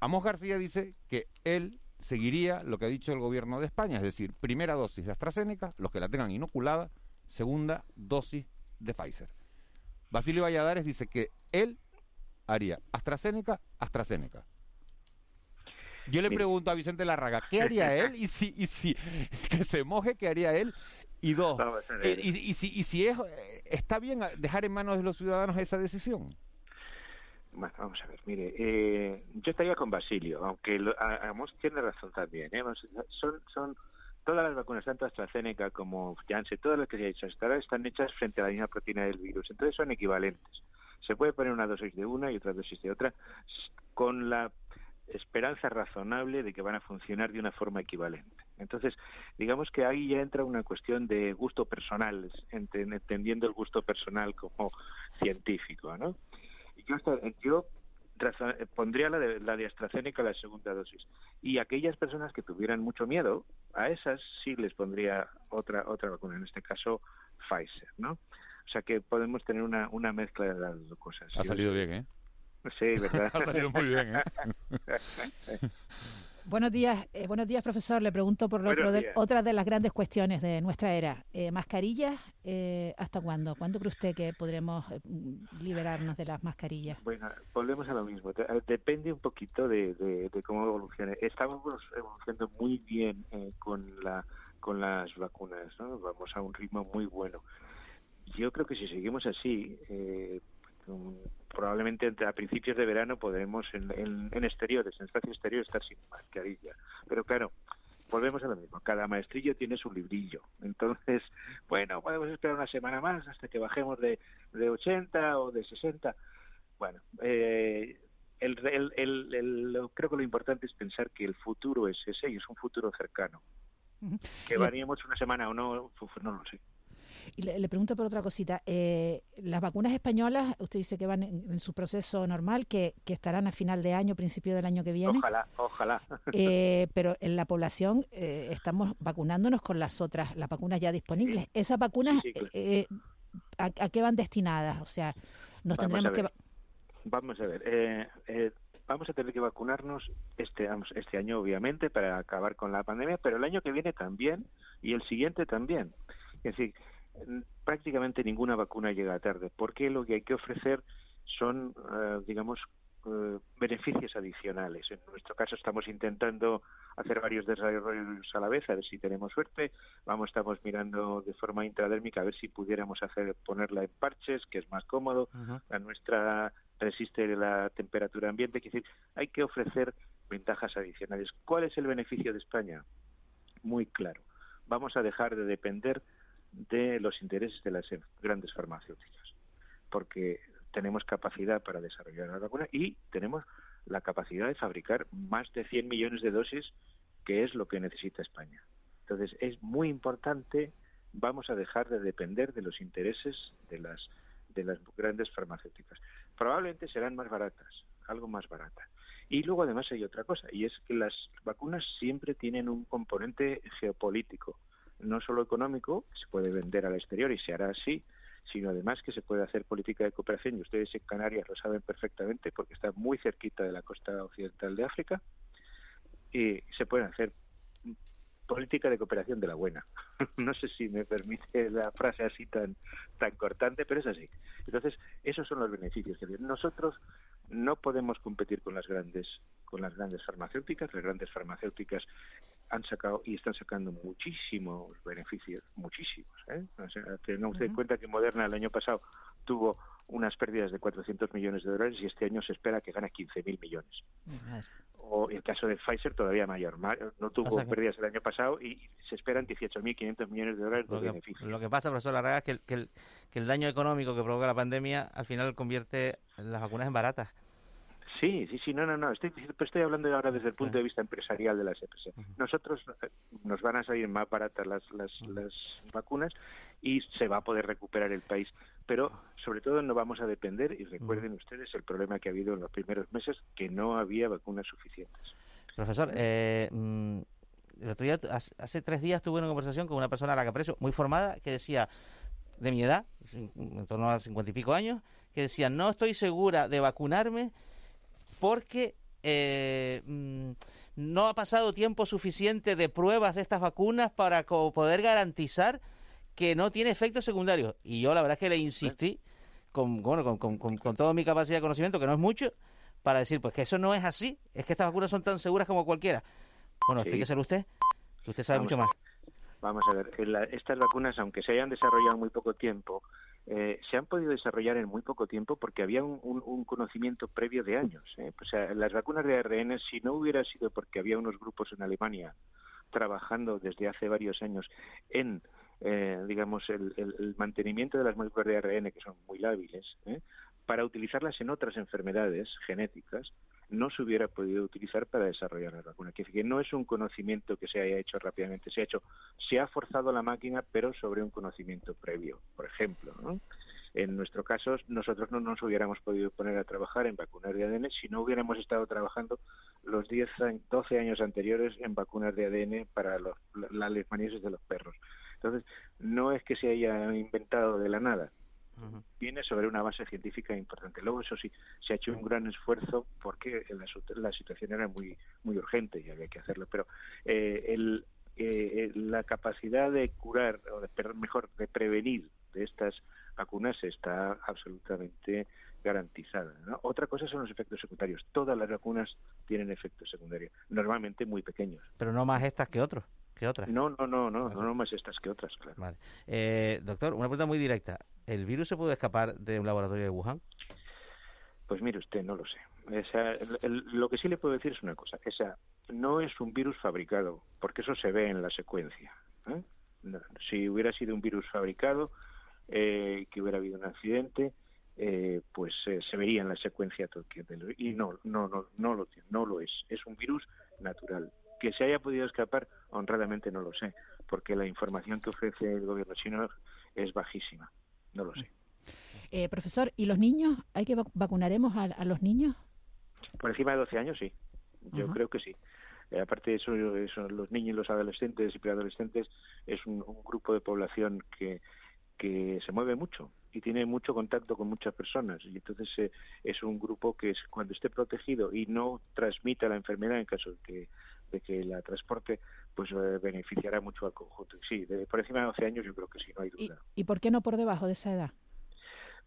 Speaker 1: Amos García dice que él seguiría lo que ha dicho el gobierno de España, es decir, primera dosis de AstraZeneca, los que la tengan inoculada, segunda dosis de Pfizer. Basilio Valladares dice que él haría AstraZeneca, AstraZeneca. Yo le pregunto a Vicente Larraga, ¿qué haría él? Y si, y si que se moje, ¿qué haría él? Y dos, eh, y, si, y si es, está bien dejar en manos de los ciudadanos esa decisión.
Speaker 19: Bueno, vamos a ver, mire, eh, yo estaría con Basilio, aunque lo, tiene razón también. ¿eh? Son, son todas las vacunas, tanto AstraZeneca como Janssen, todas las que se han hecho hasta ahora, están hechas frente a la misma proteína del virus. Entonces son equivalentes. Se puede poner una dosis de una y otra dosis de otra con la esperanza razonable de que van a funcionar de una forma equivalente. Entonces, digamos que ahí ya entra una cuestión de gusto personal, entendiendo el gusto personal como científico, ¿no? Yo, yo pondría la de, la de AstraZeneca la segunda dosis. Y aquellas personas que tuvieran mucho miedo, a esas sí les pondría otra otra vacuna, en este caso Pfizer, ¿no? O sea que podemos tener una, una mezcla de las dos cosas.
Speaker 1: Ha salido bien, ¿eh?
Speaker 19: Sí, ¿verdad?
Speaker 1: ha salido muy bien, ¿eh?
Speaker 17: Buenos días, eh, buenos días, profesor. Le pregunto por otro de, otra de las grandes cuestiones de nuestra era. Eh, ¿Mascarillas eh, hasta cuándo? ¿Cuándo cree usted que podremos liberarnos de las mascarillas?
Speaker 19: Bueno, volvemos a lo mismo. Depende un poquito de, cómo evolucione. Estamos evolucionando muy bien con, la, con las vacunas, ¿no? Vamos a un ritmo muy bueno. Yo creo que si seguimos así, probablemente a principios de verano podremos en, en, exteriores, en espacio exterior, estar sin mascarilla. Pero claro, volvemos a lo mismo. Cada maestrillo tiene su librillo. Entonces, bueno, podemos esperar una semana más hasta que bajemos de, de 80 o de 60. Bueno, eh, el, el, el, creo que lo importante es pensar que el futuro es ese y es un futuro cercano. Que variemos una semana o no, no lo sé.
Speaker 17: Y le, pregunto por otra cosita. Eh, las vacunas españolas, usted dice que van en, su proceso normal, que, estarán a final de año, principio del año que viene.
Speaker 19: Ojalá, ojalá.
Speaker 17: Eh, pero en la población eh, estamos vacunándonos con las otras, las vacunas ya disponibles. ¿Esas vacunas a, qué van destinadas? O sea, nos tendremos que...
Speaker 19: Vamos a ver. vamos a tener que vacunarnos este, este año, obviamente, para acabar con la pandemia, pero el año que viene también y el siguiente también. Es decir, prácticamente ninguna vacuna llega tarde, porque lo que hay que ofrecer son, eh, digamos, eh, beneficios adicionales. En nuestro caso estamos intentando hacer varios desarrollos a la vez, a ver si tenemos suerte. Vamos, estamos mirando de forma intradérmica a ver si pudiéramos hacer ponerla en parches, que es más cómodo. La nuestra resiste la temperatura ambiente. Es decir, hay que ofrecer ventajas adicionales. ¿Cuál es el beneficio de España? Muy claro. Vamos a dejar de depender de los intereses de las grandes farmacéuticas, porque tenemos capacidad para desarrollar la vacuna y tenemos la capacidad de fabricar más de 100 millones de dosis, que es lo que necesita España. Entonces, es muy importante, vamos a dejar de depender de los intereses de las, de las grandes farmacéuticas. Probablemente serán más baratas, algo más baratas. Y luego además hay otra cosa, y es que las vacunas siempre tienen un componente geopolítico no solo económico, que se puede vender al exterior y se hará así, sino además que se puede hacer política de cooperación, y ustedes en Canarias lo saben perfectamente porque está muy cerquita de la costa occidental de África, y se puede hacer política de cooperación de la buena. no sé si me permite la frase así tan, tan cortante, pero es así. Entonces, esos son los beneficios. Nosotros no podemos competir con las grandes con las grandes farmacéuticas. Las grandes farmacéuticas han sacado y están sacando muchísimos beneficios, muchísimos. ¿eh? O sea, tengan usted en cuenta que Moderna el año pasado tuvo unas pérdidas de 400 millones de dólares y este año se espera que gane 15.000 millones. O el caso de Pfizer todavía mayor. No tuvo pérdidas el año pasado y se esperan 18.500 millones de dólares de beneficios.
Speaker 18: Lo que pasa, profesor Larraga, es que el, que, el, que el daño económico que provoca la pandemia al final convierte las vacunas en baratas.
Speaker 19: Sí, sí, sí, no, no, no. Estoy, estoy hablando ahora desde el punto de vista empresarial de las EPS. Nosotros eh, nos van a salir más baratas las, las, las vacunas y se va a poder recuperar el país. Pero sobre todo no vamos a depender, y recuerden ustedes el problema que ha habido en los primeros meses, que no había vacunas suficientes.
Speaker 18: Profesor, eh, mm, el otro día, hace tres días tuve una conversación con una persona a la que aprecio, muy formada, que decía, de mi edad, en torno a cincuenta y pico años, que decía, no estoy segura de vacunarme porque eh, mm, no ha pasado tiempo suficiente de pruebas de estas vacunas para poder garantizar que no tiene efectos secundarios. Y yo la verdad es que le insistí con, bueno, con, con, con, toda mi capacidad de conocimiento, que no es mucho, para decir pues que eso no es así, es que estas vacunas son tan seguras como cualquiera. Bueno, sí. explíqueselo usted, que usted sabe mucho más.
Speaker 19: Vamos a ver, estas vacunas, aunque se hayan desarrollado en muy poco tiempo, eh, se han podido desarrollar en muy poco tiempo porque había un, conocimiento previo de años. ¿eh? O sea, las vacunas de ARN, si no hubiera sido porque había unos grupos en Alemania trabajando desde hace varios años en eh, digamos, el, el, mantenimiento de las moléculas de ARN, que son muy lábiles, ¿eh? para utilizarlas en otras enfermedades genéticas, no se hubiera podido utilizar para desarrollar la vacuna. Que no es un conocimiento que se haya hecho rápidamente, se ha hecho, se ha forzado la máquina, pero sobre un conocimiento previo, por ejemplo. ¿no? En nuestro caso, nosotros no nos hubiéramos podido poner a trabajar en vacunas de ADN si no hubiéramos estado trabajando los 10, 12 años anteriores en vacunas de ADN para los, leishmaniasis de los perros. Entonces, no es que se haya inventado de la nada, viene sobre una base científica importante. Luego, eso sí, se ha hecho un gran esfuerzo porque la, la situación era muy muy urgente y había que hacerlo. Pero eh, el, eh, la capacidad de curar, o de, mejor, de prevenir de estas vacunas está absolutamente garantizada. Otra cosa son los efectos secundarios. Todas las vacunas tienen efectos secundarios, normalmente muy pequeños.
Speaker 18: Pero no más estas que otros. Que otras.
Speaker 19: No, no, no, no, no, más estas que otras, claro.
Speaker 18: Vale. Eh, doctor, una pregunta muy directa. ¿El virus se puede escapar de un laboratorio de Wuhan?
Speaker 19: Pues mire usted, no lo sé. Esa, lo que sí le puedo decir es una cosa. Esa no es un virus fabricado, porque eso se ve en la secuencia. ¿eh? si hubiera sido un virus fabricado, eh, que hubiera habido un accidente, eh, pues eh, se vería en la secuencia y no, no, no, no lo, no lo es. Es un virus natural. Que se haya podido escapar, honradamente no lo sé, porque la información que ofrece el gobierno chino es bajísima. No lo sé.
Speaker 17: Eh, profesor, ¿y los niños? ¿Hay que vacunaremos a, los niños?
Speaker 19: Por encima de 12 años, sí. Yo creo que sí. Eh, aparte de eso, los niños y los adolescentes y preadolescentes es un, grupo de población que, que se mueve mucho y tiene mucho contacto con muchas personas y entonces eh, es un grupo que es, cuando esté protegido y no transmita la enfermedad en caso de que, de que la transporte pues eh, beneficiará mucho al conjunto. Sí, de, por encima de 12 años yo creo que sí, no hay duda.
Speaker 17: ¿Y, por qué no por debajo de esa edad?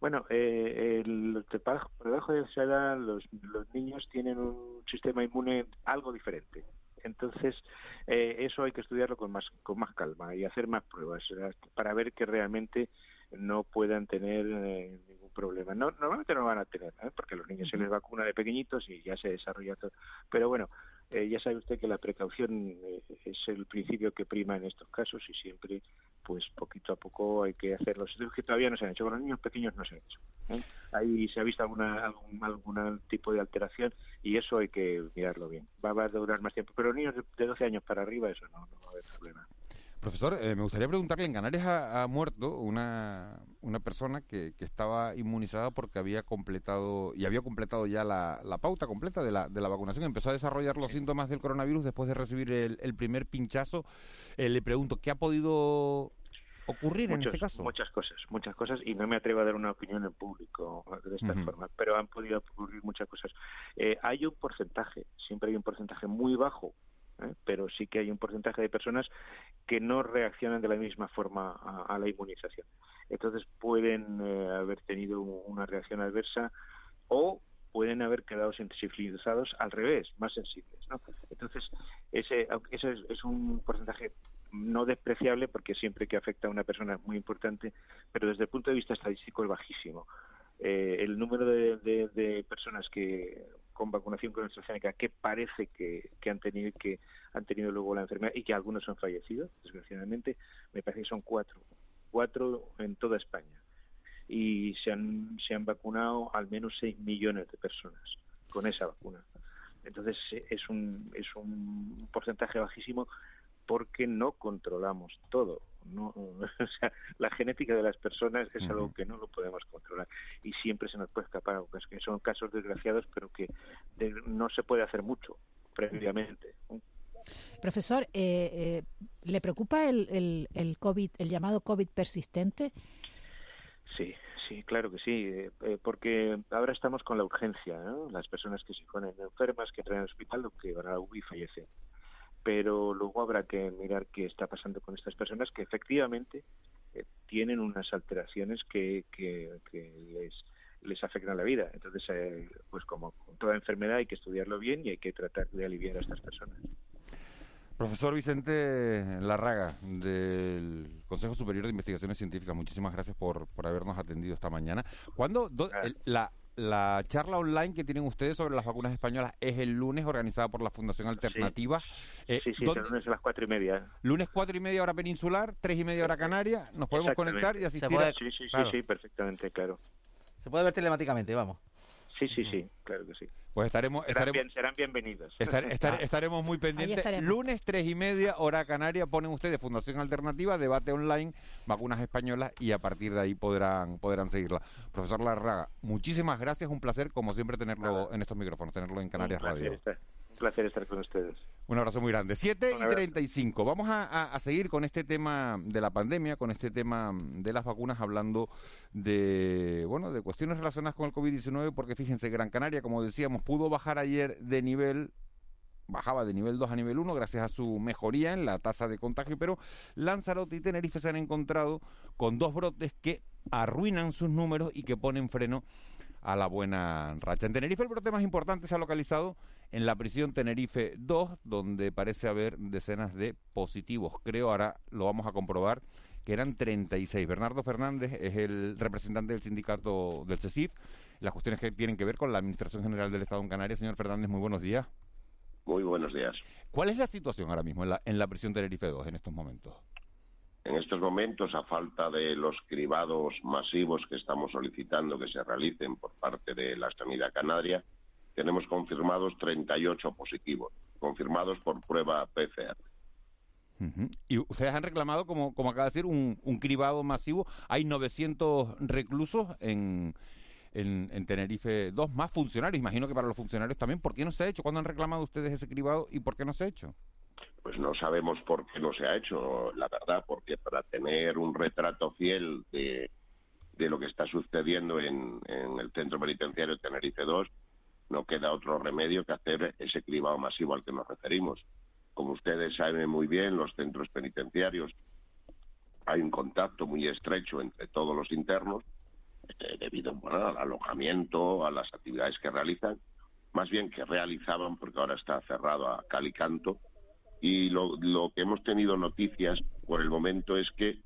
Speaker 19: Bueno, eh, el, por debajo de esa edad los, los niños tienen un sistema inmune algo diferente. Entonces, eh, eso hay que estudiarlo con más, con más calma y hacer más pruebas para ver que realmente no puedan tener eh, ningún problema. No, normalmente no van a tener, ¿eh? porque los niños se les vacuna de pequeñitos y ya se desarrolla todo. Pero bueno, eh, ya sabe usted que la precaución eh, es el principio que prima en estos casos y siempre, pues poquito a poco hay que hacer los estudios que todavía no se han hecho. Con los niños pequeños no se han hecho. ¿eh? Ahí se ha visto alguna, algún, tipo de alteración y eso hay que mirarlo bien. Va, a durar más tiempo. Pero niños de 12 años para arriba, eso no, no va a haber problema.
Speaker 1: Profesor, eh, me gustaría preguntarle, en Canarias ha, muerto una, una persona que, que, estaba inmunizada porque había completado, y había completado ya la, la pauta completa de la, de la vacunación, empezó a desarrollar los síntomas del coronavirus después de recibir el, el primer pinchazo. Eh, le pregunto, ¿qué ha podido ocurrir en este caso?
Speaker 19: Muchas cosas, muchas cosas, y no me atrevo a dar una opinión en público de esta forma, pero han podido ocurrir muchas cosas. Eh, hay un porcentaje, siempre hay un porcentaje muy bajo ¿eh? pero sí que hay un porcentaje de personas que no reaccionan de la misma forma a, la inmunización. Entonces pueden eh, haber tenido una reacción adversa o pueden haber quedado sensibilizados al revés, más sensibles. ¿no? Entonces, ese, ese es, un porcentaje no despreciable porque siempre que afecta a una persona es muy importante, pero desde el punto de vista estadístico es bajísimo. Eh, el número de- de personas que con vacunación con AstraZeneca que parece que, que han tenido que han tenido luego la enfermedad y que algunos han fallecido, desgraciadamente, me parece que son cuatro, cuatro en toda España y se han se han vacunado al menos 6 millones de personas con esa vacuna. Entonces es un es un porcentaje bajísimo porque no controlamos todo. No, o sea, la genética de las personas es algo que no lo podemos controlar y siempre se nos puede escapar algo, que son casos desgraciados, pero que de- no se puede hacer mucho previamente.
Speaker 17: Profesor, eh, eh, ¿le preocupa el, el, el COVID, el llamado COVID persistente?
Speaker 19: Sí, sí, claro que sí, eh, eh, porque ahora estamos con la urgencia, ¿no? Las personas que se ponen enfermas, que entran al hospital o que van a la UBI y fallecen. Pero luego habrá que mirar qué está pasando con estas personas que efectivamente eh, tienen unas alteraciones que, que, que les les afectan la vida. Entonces, eh, pues como toda enfermedad hay que estudiarlo bien y hay que tratar de aliviar a estas personas.
Speaker 1: Profesor Vicente Larraga, del Consejo Superior de Investigaciones Científicas, muchísimas gracias por, por habernos atendido esta mañana. ¿Cuándo do- el- la, la charla online que tienen ustedes sobre las vacunas españolas es el lunes, organizada por la Fundación Alternativa? Eh,
Speaker 19: Sí, sí,
Speaker 1: ¿dónde-
Speaker 19: el lunes a las cuatro y media.
Speaker 1: Lunes cuatro y media hora peninsular, tres y media hora canaria. Nos podemos conectar y asistir. a-
Speaker 19: Sí, sí, sí,
Speaker 18: claro.
Speaker 19: sí, perfectamente, claro.
Speaker 18: Se puede ver telemáticamente, vamos.
Speaker 19: Sí, sí, sí, claro que sí.
Speaker 1: Pues estaremos,
Speaker 19: Serán,
Speaker 1: estaremos,
Speaker 19: bien- serán bienvenidos.
Speaker 1: Estar- estar- estaremos muy pendientes.
Speaker 19: estaremos.
Speaker 1: Lunes, tres y media, hora canaria, ponen ustedes Fundación Alternativa, debate online, vacunas españolas y a partir de ahí podrán, podrán seguirla. Profesor Larraga, muchísimas gracias, un placer como siempre tenerlo en estos micrófonos, tenerlo en Canarias Radio.
Speaker 19: Placer estar con ustedes.
Speaker 1: Un abrazo muy grande. 7
Speaker 19: Un
Speaker 1: y
Speaker 19: abrazo.
Speaker 1: 35. Vamos a, a- a seguir con este tema de la pandemia, con este tema de las vacunas, hablando de, bueno, de cuestiones relacionadas con el COVID-19, porque fíjense, Gran Canaria, como decíamos, pudo bajar ayer de nivel bajaba de nivel 2 a nivel 1 gracias a su mejoría en la tasa de contagio, pero Lanzarote y Tenerife se han encontrado con dos brotes que arruinan sus números y que ponen freno a la buena racha. En Tenerife el brote más importante se ha localizado en la prisión Tenerife 2, donde parece haber decenas de positivos. Creo, ahora lo vamos a comprobar, que eran 36. Bernardo Fernández es el representante del sindicato del CECIF. Las cuestiones que tienen que ver con la Administración General del Estado en Canarias. Señor Fernández, muy buenos días.
Speaker 20: Muy buenos días.
Speaker 1: ¿Cuál es la situación ahora mismo en la, en la prisión Tenerife 2 en estos momentos?
Speaker 20: En estos momentos, a falta de los cribados masivos que estamos solicitando que se realicen por parte de la sanidad canaria, tenemos confirmados 38 positivos, confirmados por prueba PCR.
Speaker 1: Y ustedes han reclamado, como, como acaba de decir, un, un cribado masivo. Hay 900 reclusos en, en, en Tenerife 2, más funcionarios. Imagino que para los funcionarios también. ¿Por qué no se ha hecho? ¿Cuándo han reclamado ustedes ese cribado y por qué no se ha hecho?
Speaker 20: Pues no sabemos por qué no se ha hecho, la verdad, porque para tener un retrato fiel de, de lo que está sucediendo en, en el centro penitenciario Tenerife 2, no queda otro remedio que hacer ese cribado masivo al que nos referimos. Como ustedes saben muy bien, los centros penitenciarios hay un contacto muy estrecho entre todos los internos eh, debido al alojamiento, a las actividades que realizan, más bien que realizaban, porque ahora está cerrado a cal y canto. Y lo, lo que hemos tenido noticias por el momento es que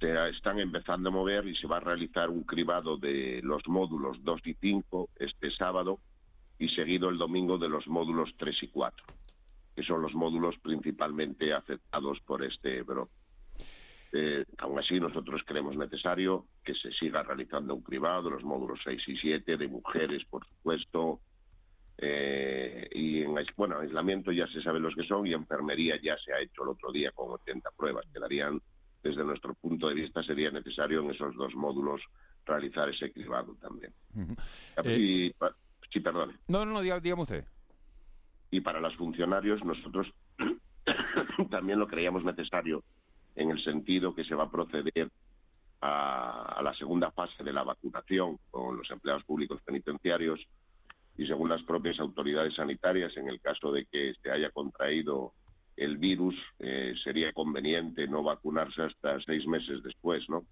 Speaker 20: se están empezando a mover y se va a realizar un cribado de los módulos 2 y 5 este sábado y seguido el domingo de los módulos 3 y 4, que son los módulos principalmente afectados por este brote. Eh, aún así, nosotros creemos necesario que se siga realizando un cribado los módulos 6 y 7, de mujeres, por supuesto, eh, y en bueno, aislamiento ya se sabe los que son y enfermería ya se ha hecho el otro día con 80 pruebas. Quedarían, desde nuestro punto de vista, sería necesario en esos dos módulos realizar ese cribado también. Y, pa- sí, perdone.
Speaker 1: No, no, no, diga- dígame usted.
Speaker 20: Y para los funcionarios, nosotros también lo creíamos necesario en el sentido que se va a proceder a, a la segunda fase de la vacunación con los empleados públicos penitenciarios y según las propias autoridades sanitarias, en el caso de que se haya contraído el virus, eh, sería conveniente no vacunarse hasta seis meses después, ¿no?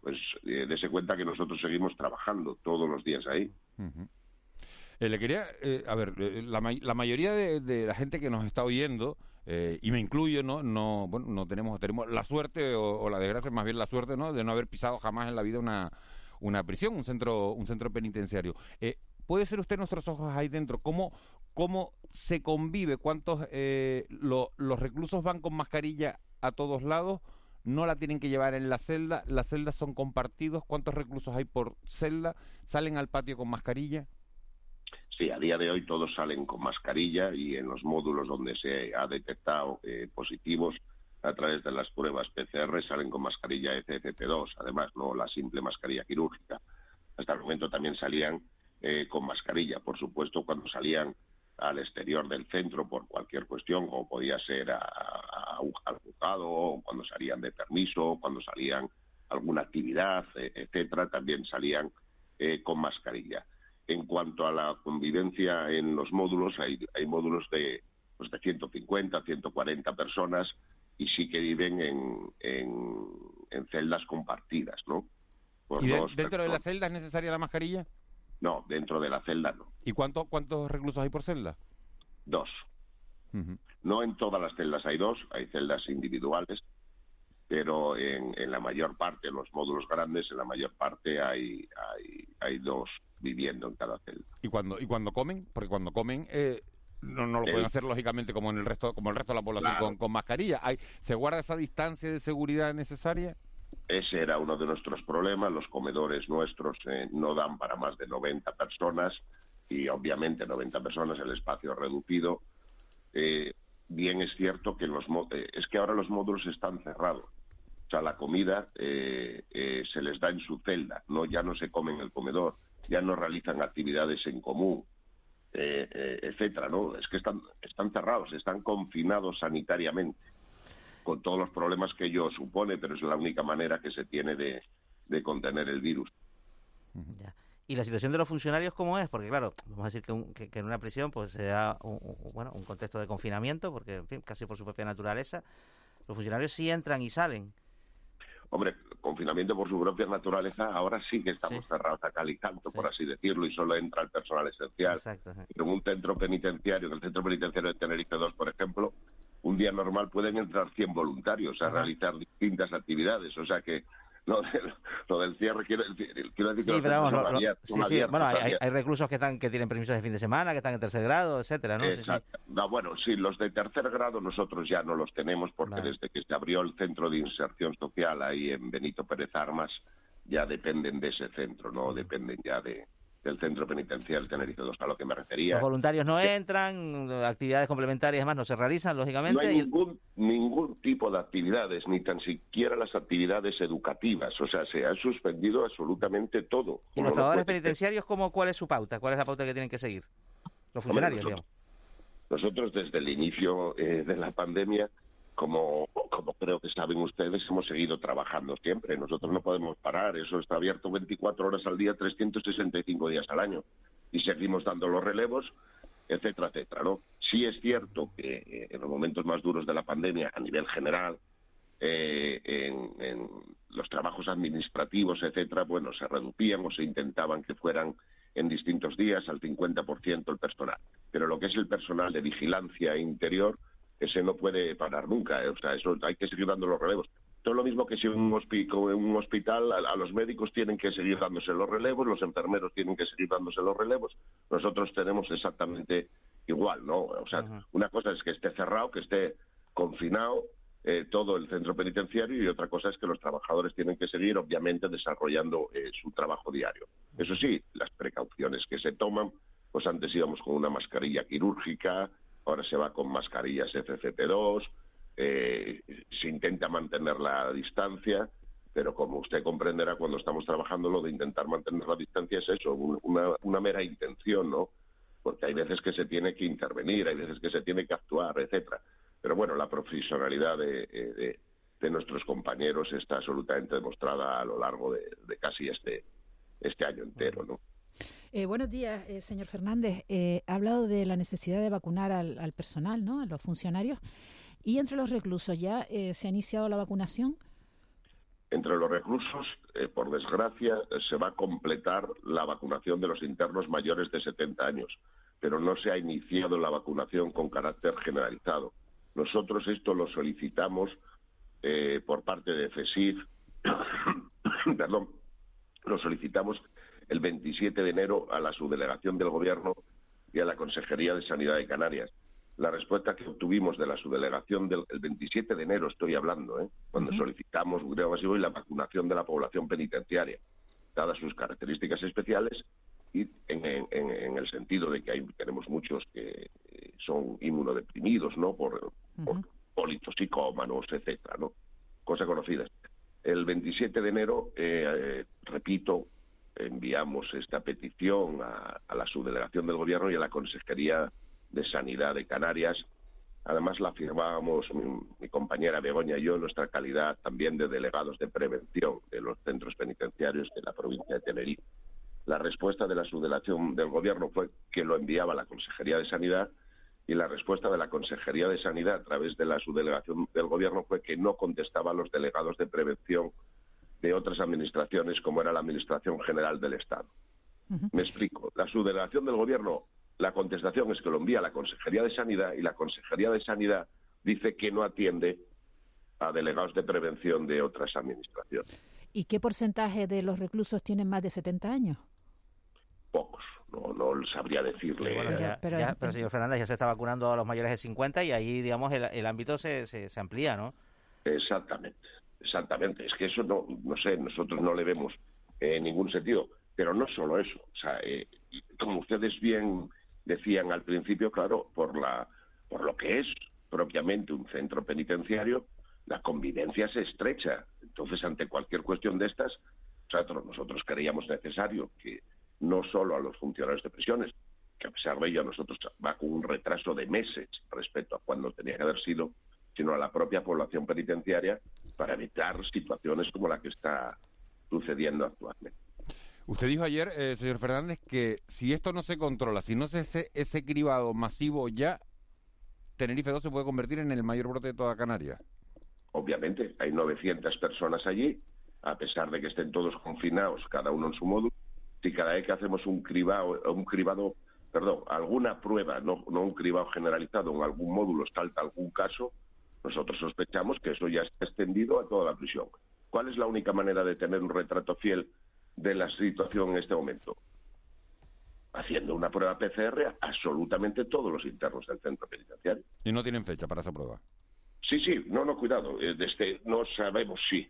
Speaker 20: Pues eh, dese cuenta que nosotros seguimos trabajando todos los días ahí.
Speaker 1: Eh, le quería, eh, a ver, eh, la, ma- la mayoría de, la gente que nos está oyendo, eh, y me incluyo, ¿no? No, bueno, no tenemos, tenemos la suerte o, la desgracia, más bien la suerte, ¿no? De no haber pisado jamás en la vida una, una prisión, un centro, un centro penitenciario. Eh, ¿Puede ser usted nuestros ojos ahí dentro? ¿Cómo, cómo se convive? ¿Cuántos eh, lo- los reclusos van con mascarilla a todos lados? ¿No la tienen que llevar en la celda? ¿Las celdas son compartidos? ¿Cuántos reclusos hay por celda? ¿Salen al patio con mascarilla?
Speaker 20: Sí, a día de hoy todos salen con mascarilla y en los módulos donde se ha detectado eh, positivos a través de las pruebas PCR salen con mascarilla FFP2, además no la simple mascarilla quirúrgica. Hasta el momento también salían eh, con mascarilla, por supuesto, cuando salían al exterior del centro por cualquier cuestión, como podía ser a, al juzgado, o cuando salían de permiso, cuando salían alguna actividad, eh, etcétera, también salían eh, con mascarilla. En cuanto a la convivencia en los módulos, hay, hay módulos de, pues de 150, 140 personas y sí que viven en, en, en celdas compartidas, ¿no? Por
Speaker 1: ¿Y de-
Speaker 20: dos
Speaker 1: dentro de la celda es necesaria la mascarilla?
Speaker 20: No, dentro de la celda no.
Speaker 1: ¿Y cuánto, cuántos reclusos hay por celda?
Speaker 20: Dos. No en todas las celdas hay dos, hay celdas individuales, pero en, en la mayor parte, en los módulos grandes, en la mayor parte hay, hay, hay dos viviendo en cada celda.
Speaker 1: ¿Y cuando, y cuando comen? Porque cuando comen eh, no, no lo pueden hacer lógicamente como en el resto como el resto de la población
Speaker 20: Claro.
Speaker 1: con, con mascarilla. Hay, ¿Se guarda esa distancia de seguridad necesaria?
Speaker 20: Ese era uno de nuestros problemas. Los comedores nuestros eh, no dan para más de 90 personas y obviamente 90 personas el espacio reducido. Eh, bien es cierto que los eh, es que ahora los módulos están cerrados. O sea, la comida eh, eh, se les da en su celda, no ya no se come en el comedor, ya no realizan actividades en común, eh, eh, etcétera, ¿no? Es que están están cerrados, están confinados sanitariamente con todos los problemas que ello supone, pero es la única manera que se tiene de, de contener el virus.
Speaker 18: ¿Y la situación de los funcionarios cómo es? Porque claro, vamos a decir que, un- que- que en una prisión pues se da un, un- bueno, un contexto de confinamiento, porque en fin, casi por su propia naturaleza, los funcionarios sí entran y salen.
Speaker 20: Hombre, confinamiento por su propia naturaleza, ahora sí que estamos cerrados a cal y canto, por así decirlo, y solo entra el personal esencial.
Speaker 18: Exacto. sí.
Speaker 20: Pero en un centro penitenciario, en el centro penitenciario de Tenerife 2, por ejemplo, un día normal pueden entrar 100 voluntarios a realizar distintas actividades. O sea que lo del, lo del cierre, quiero decir, quiero decir que
Speaker 18: Sí, pero vamos, lo-
Speaker 20: abiertos,
Speaker 18: sí, sí,
Speaker 20: abiertos,
Speaker 18: Bueno, hay, hay- reclusos que están que tienen permisos de fin de semana, que están en tercer grado, etcétera, ¿no? Sí, sí.
Speaker 20: Exacto. No, bueno, sí, los de tercer grado nosotros ya no los tenemos porque desde que se abrió el centro de inserción social ahí en Benito Pérez Armas ya dependen de ese centro, no dependen ya de, del centro penitenciario Tenerife 2, a lo que me refería.
Speaker 18: Los voluntarios no entran, actividades complementarias además no se realizan,
Speaker 20: No
Speaker 18: lógicamente.
Speaker 20: hay
Speaker 18: y-
Speaker 20: ningún, ningún tipo de actividades, ni tan siquiera las actividades educativas. O sea, se ha suspendido absolutamente todo.
Speaker 18: ¿Y los
Speaker 20: no
Speaker 18: trabajadores penitenciarios, ¿cómo, cuál es su pauta? ¿Cuál es la pauta que tienen que seguir? Los funcionarios,
Speaker 20: nosotros-
Speaker 18: digamos.
Speaker 20: Nosotros desde el inicio eh, de la pandemia, como, como creo que saben ustedes, hemos seguido trabajando siempre. Nosotros no podemos parar. Eso está abierto 24 horas al día, 365 días al año. Y seguimos dando los relevos, etcétera, etcétera. ¿no? Sí es cierto que eh, en los momentos más duros de la pandemia, a nivel general, eh, en, en los trabajos administrativos, etcétera, bueno, se reducían o se intentaban que fueran en distintos días al 50% el personal. Pero lo que es el personal de vigilancia interior, ese no puede parar nunca. ¿eh? O sea, eso hay que seguir dando los relevos. Todo lo mismo que si en un, un hospital a, a los médicos tienen que seguir dándose los relevos, los enfermeros tienen que seguir dándose los relevos. Nosotros tenemos exactamente igual, ¿no? O sea, una cosa es que esté cerrado, que esté confinado eh, todo el centro penitenciario y otra cosa es que los trabajadores tienen que seguir, obviamente, desarrollando eh, su trabajo diario. Eso sí, las precauciones que se toman, pues antes íbamos con una mascarilla quirúrgica, ahora se va con mascarillas FFP2, eh, se intenta mantener la distancia, pero como usted comprenderá, cuando estamos trabajando, lo de intentar mantener la distancia es eso, un- una, mera intención, ¿no? Porque hay veces que se tiene que intervenir, hay veces que se tiene que actuar, etcétera. Pero bueno, la profesionalidad de, eh, de nuestros compañeros está absolutamente demostrada a lo largo de, de casi este, este año entero, ¿no?
Speaker 17: Eh, buenos días, eh, señor Fernández. Eh, ha hablado de la necesidad de vacunar al, al personal, ¿no? A los funcionarios. Y entre los reclusos, ¿ya se ha iniciado la vacunación?
Speaker 20: Entre los reclusos, por desgracia, se va a completar la vacunación de los internos mayores de 70 años, pero no se ha iniciado la vacunación con carácter generalizado. Nosotros esto lo solicitamos por parte de FESIF, perdón, lo solicitamos el 27 de enero a la subdelegación del Gobierno y a la Consejería de Sanidad de Canarias. La respuesta que obtuvimos de la subdelegación del el 27 de enero, estoy hablando, ¿eh? cuando solicitamos un grado masivo y la vacunación de la población penitenciaria, dadas sus características especiales y en, en- en- en el sentido de que hay, tenemos muchos que son inmunodeprimidos, ¿no? Por, por politoxicómanos, etcétera, ¿no? Cosa conocida. El 27 de enero, eh, eh, repito, enviamos esta petición a, la subdelegación del Gobierno y a la Consejería de Sanidad de Canarias. Además, la firmábamos mi, mi compañera Begoña y yo en nuestra calidad también de delegados de prevención de los centros penitenciarios de la provincia de Tenerife. La respuesta de la subdelegación del Gobierno fue que lo enviaba a la Consejería de Sanidad y la respuesta de la Consejería de Sanidad a través de la subdelegación del Gobierno fue que no contestaba a los delegados de prevención de otras administraciones como era la Administración General del Estado. Me explico. La subdelegación del Gobierno, la contestación es que lo envía a la Consejería de Sanidad y la Consejería de Sanidad dice que no atiende a delegados de prevención de otras administraciones.
Speaker 17: ¿Y qué porcentaje de los reclusos tienen más de 70 años?
Speaker 20: No, no sabría decirle.
Speaker 18: Bueno, ya-
Speaker 17: pero-
Speaker 18: ya- pero señor Fernández, ya se está vacunando a los mayores de 50 y ahí, digamos, el, el ámbito se, se, se amplía, ¿no?
Speaker 20: Exactamente, exactamente. Es que eso no, no sé, nosotros no le vemos eh, ningún sentido. Pero no solo eso. O sea, eh, como ustedes bien decían al principio, claro, por la, por lo que es propiamente un centro penitenciario, la convivencia se estrecha. Entonces, ante cualquier cuestión de estas, nosotros, nosotros creíamos necesario que no solo a los funcionarios de prisiones, que a pesar de ello a nosotros va con un retraso de meses respecto a cuando tenía que haber sido, sino a la propia población penitenciaria para evitar situaciones como la que está sucediendo actualmente.
Speaker 1: Usted dijo ayer, eh, señor Fernández, que si esto no se controla, si no se hace ese cribado masivo ya, Tenerife 2 se puede convertir en el mayor brote de toda Canarias.
Speaker 20: Obviamente, hay 900 personas allí, a pesar de que estén todos confinados, cada uno en su módulo. Si cada vez que hacemos un cribado, un cribado, perdón, alguna prueba, no, no un cribado generalizado, en algún módulo salta algún caso, nosotros sospechamos que eso ya está extendido a toda la prisión. ¿Cuál es la única manera de tener un retrato fiel de la situación en este momento? Haciendo una prueba PCR a absolutamente todos los internos del centro penitenciario.
Speaker 1: Y no tienen fecha para esa prueba.
Speaker 20: Sí, sí, no, no, cuidado, eh, desde, no sabemos si.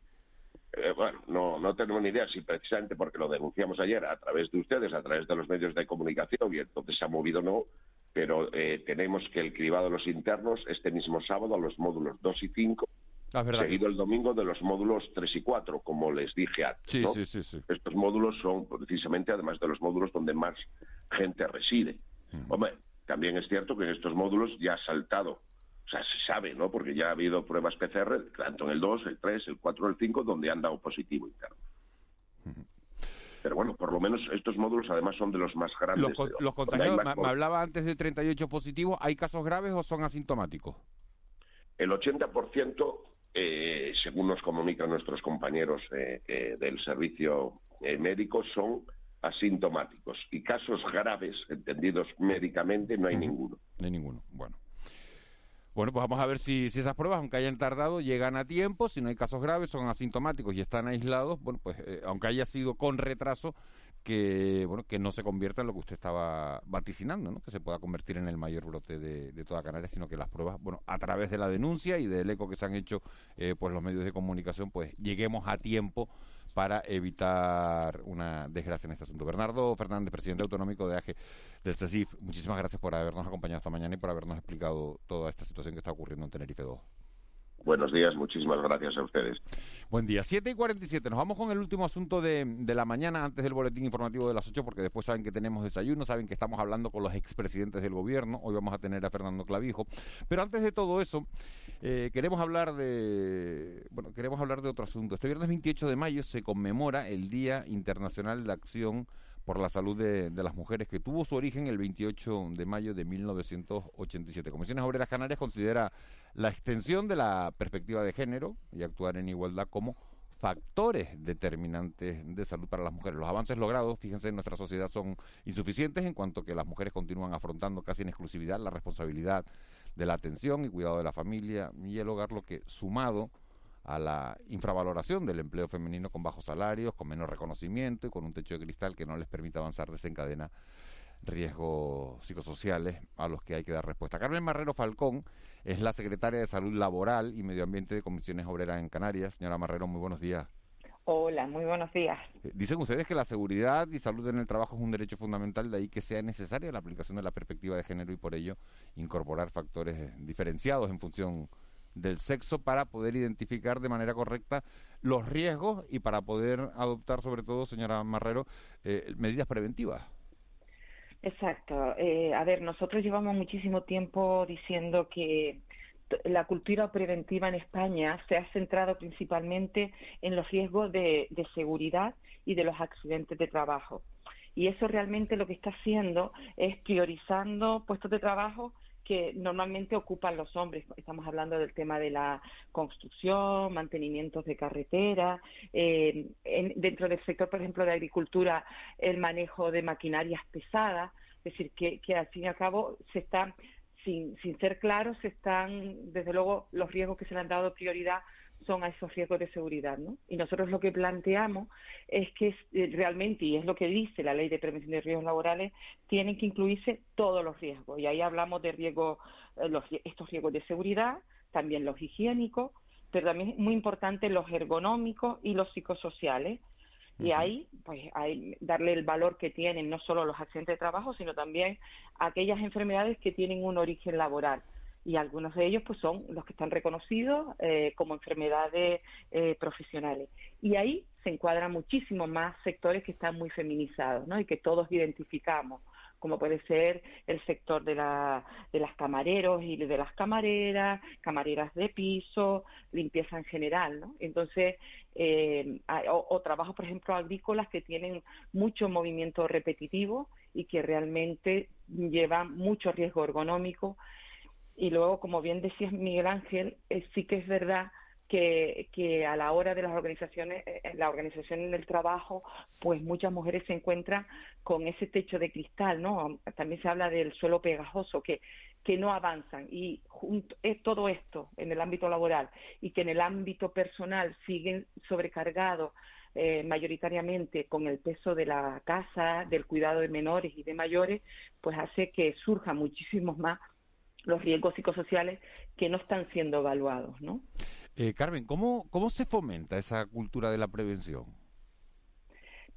Speaker 20: Eh, bueno, no, no tenemos ni idea si precisamente porque lo denunciamos ayer a través de ustedes, a través de los medios de comunicación, y entonces se ha movido o no, pero eh, tenemos que el cribado de los internos este mismo sábado a los módulos 2 y 5,
Speaker 1: Ah,
Speaker 20: seguido el domingo de los módulos 3 y 4, como les dije antes.
Speaker 1: Sí,
Speaker 20: ¿no?
Speaker 1: sí, sí, sí.
Speaker 20: Estos módulos son precisamente, además de los módulos donde más gente reside. Hombre, también es cierto que en estos módulos ya ha saltado, o sea, se sabe, ¿no? Porque ya ha habido pruebas PCR, tanto en el 2, el 3, el 4, el 5, donde han dado positivo interno. Pero bueno, por lo menos estos módulos además son de los más grandes.
Speaker 1: Los, con- los contagiados, me, hablaba antes de 38 positivos, ¿hay casos graves o son asintomáticos?
Speaker 20: El 80%, eh, según nos comunican nuestros compañeros eh, eh, del servicio eh, médico, son asintomáticos. Y casos graves, entendidos médicamente, no hay ninguno.
Speaker 1: No hay ninguno. Bueno. Bueno, pues vamos a ver si, esas pruebas, aunque hayan tardado, llegan a tiempo. Si no hay casos graves, son asintomáticos y están aislados, bueno, pues eh, aunque haya sido con retraso, que bueno que no se convierta en lo que usted estaba vaticinando, ¿no? que se pueda convertir en el mayor brote de, de toda Canarias, sino que las pruebas, bueno, a través de la denuncia y del eco que se han hecho eh, pues los medios de comunicación, pues lleguemos a tiempo para evitar una desgracia en este asunto. Bernardo Fernández, presidente autonómico de AGE del CECIF, muchísimas gracias por habernos acompañado esta mañana y por habernos explicado toda esta situación que está ocurriendo en Tenerife 2.
Speaker 20: Buenos días, muchísimas gracias a ustedes.
Speaker 1: Buen día, 7 y 47. Nos vamos con el último asunto de, de la mañana antes del boletín informativo de las 8, porque después saben que tenemos desayuno, saben que estamos hablando con los expresidentes del gobierno. Hoy vamos a tener a Fernando Clavijo. Pero antes de todo eso, eh, queremos hablar de. Bueno, queremos hablar de otro asunto. Este viernes 28 de mayo se conmemora el Día Internacional de Acción por la Salud de, las Mujeres, que tuvo su origen el 28 de mayo de 1987. Comisiones Obreras Canarias considera la extensión de la perspectiva de género y actuar en igualdad como factores determinantes de salud para las mujeres. Los avances logrados, fíjense, en nuestra sociedad son insuficientes en cuanto que las mujeres continúan afrontando casi en exclusividad la responsabilidad de la atención y cuidado de la familia y el hogar, lo que sumado a la infravaloración del empleo femenino con bajos salarios, con menos reconocimiento y con un techo de cristal que no les permite avanzar desencadena riesgos psicosociales a los que hay que dar respuesta. Carmen Marrero Falcón es la secretaria de Salud Laboral y Medio Ambiente de Comisiones Obreras en Canarias. Señora Marrero, muy buenos días.
Speaker 21: Hola, muy buenos días.
Speaker 1: Eh, dicen ustedes que la seguridad y salud en el trabajo es un derecho fundamental, de ahí que sea necesaria la aplicación de la perspectiva de género y por ello incorporar factores diferenciados en función del sexo para poder identificar de manera correcta los riesgos y para poder adoptar, sobre todo, señora Marrero, eh, medidas preventivas.
Speaker 21: Exacto. Eh, a ver, nosotros llevamos muchísimo tiempo diciendo que la cultura preventiva en España se ha centrado principalmente en los riesgos de, de seguridad y de los accidentes de trabajo. Y eso realmente lo que está haciendo es priorizando puestos de trabajo que normalmente ocupan los hombres. Estamos hablando del tema de la construcción, mantenimientos de carretera, eh, dentro del sector, por ejemplo, de agricultura, el manejo de maquinarias pesadas, es decir, que, que al fin y al cabo se están, sin, sin ser claros, están, desde luego, los riesgos que se le han dado prioridad son a esos riesgos de seguridad, ¿no? Y nosotros lo que planteamos es que eh, realmente, y es lo que dice la Ley de Prevención de Riesgos Laborales, tienen que incluirse todos los riesgos. Y ahí hablamos de riesgos, eh, los, estos riesgos de seguridad, también los higiénicos, pero también es muy importante los ergonómicos y los psicosociales. Y ahí, pues, hay, darle el valor que tienen no solo los accidentes de trabajo, sino también aquellas enfermedades que tienen un origen laboral y algunos de ellos pues son los que están reconocidos eh, como enfermedades eh, profesionales y ahí se encuadran muchísimos más sectores que están muy feminizados ¿no? y que todos identificamos como puede ser el sector de, la, de las camareros y de las camareras, camareras de piso, limpieza en general, ¿no? Entonces, eh, o, o trabajos, por ejemplo, agrícolas que tienen mucho movimiento repetitivo y que realmente llevan mucho riesgo ergonómico y luego, como bien decías Miguel Ángel, eh, sí que es verdad que, que, a la hora de las organizaciones, eh, la organización en el trabajo, pues muchas mujeres se encuentran con ese techo de cristal, ¿no? También se habla del suelo pegajoso, que, que no avanzan. Y junto, es todo esto en el ámbito laboral y que en el ámbito personal siguen sobrecargados eh, mayoritariamente con el peso de la casa, del cuidado de menores y de mayores, pues hace que surjan muchísimos más los riesgos psicosociales que no están siendo evaluados, ¿no?
Speaker 1: Eh, Carmen, ¿cómo, ¿cómo se fomenta esa cultura de la prevención?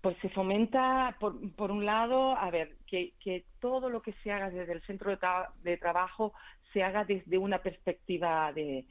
Speaker 21: Pues se fomenta, por, por un lado, a ver, que, que todo lo que se haga desde el centro de, tra de trabajo se haga desde una perspectiva de,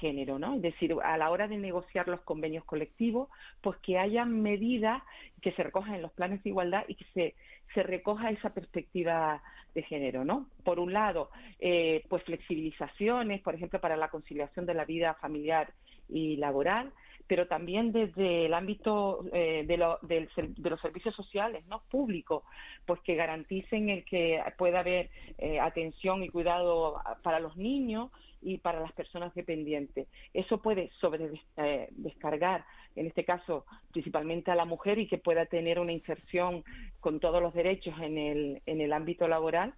Speaker 21: género, ¿no? Es decir, a la hora de negociar los convenios colectivos, pues que haya medidas que se recojan en los planes de igualdad y que se, se recoja esa perspectiva de género, ¿no? Por un lado, eh, pues flexibilizaciones, por ejemplo, para la conciliación de la vida familiar y laboral, pero también desde el ámbito eh, de, lo, del, de, los servicios sociales, ¿no? Públicos, pues que garanticen el que pueda haber eh, atención y cuidado para los niños y para las personas dependientes. Eso puede sobre eh, descargar, en este caso, principalmente a la mujer y que pueda tener una inserción con todos los derechos en el, en el ámbito laboral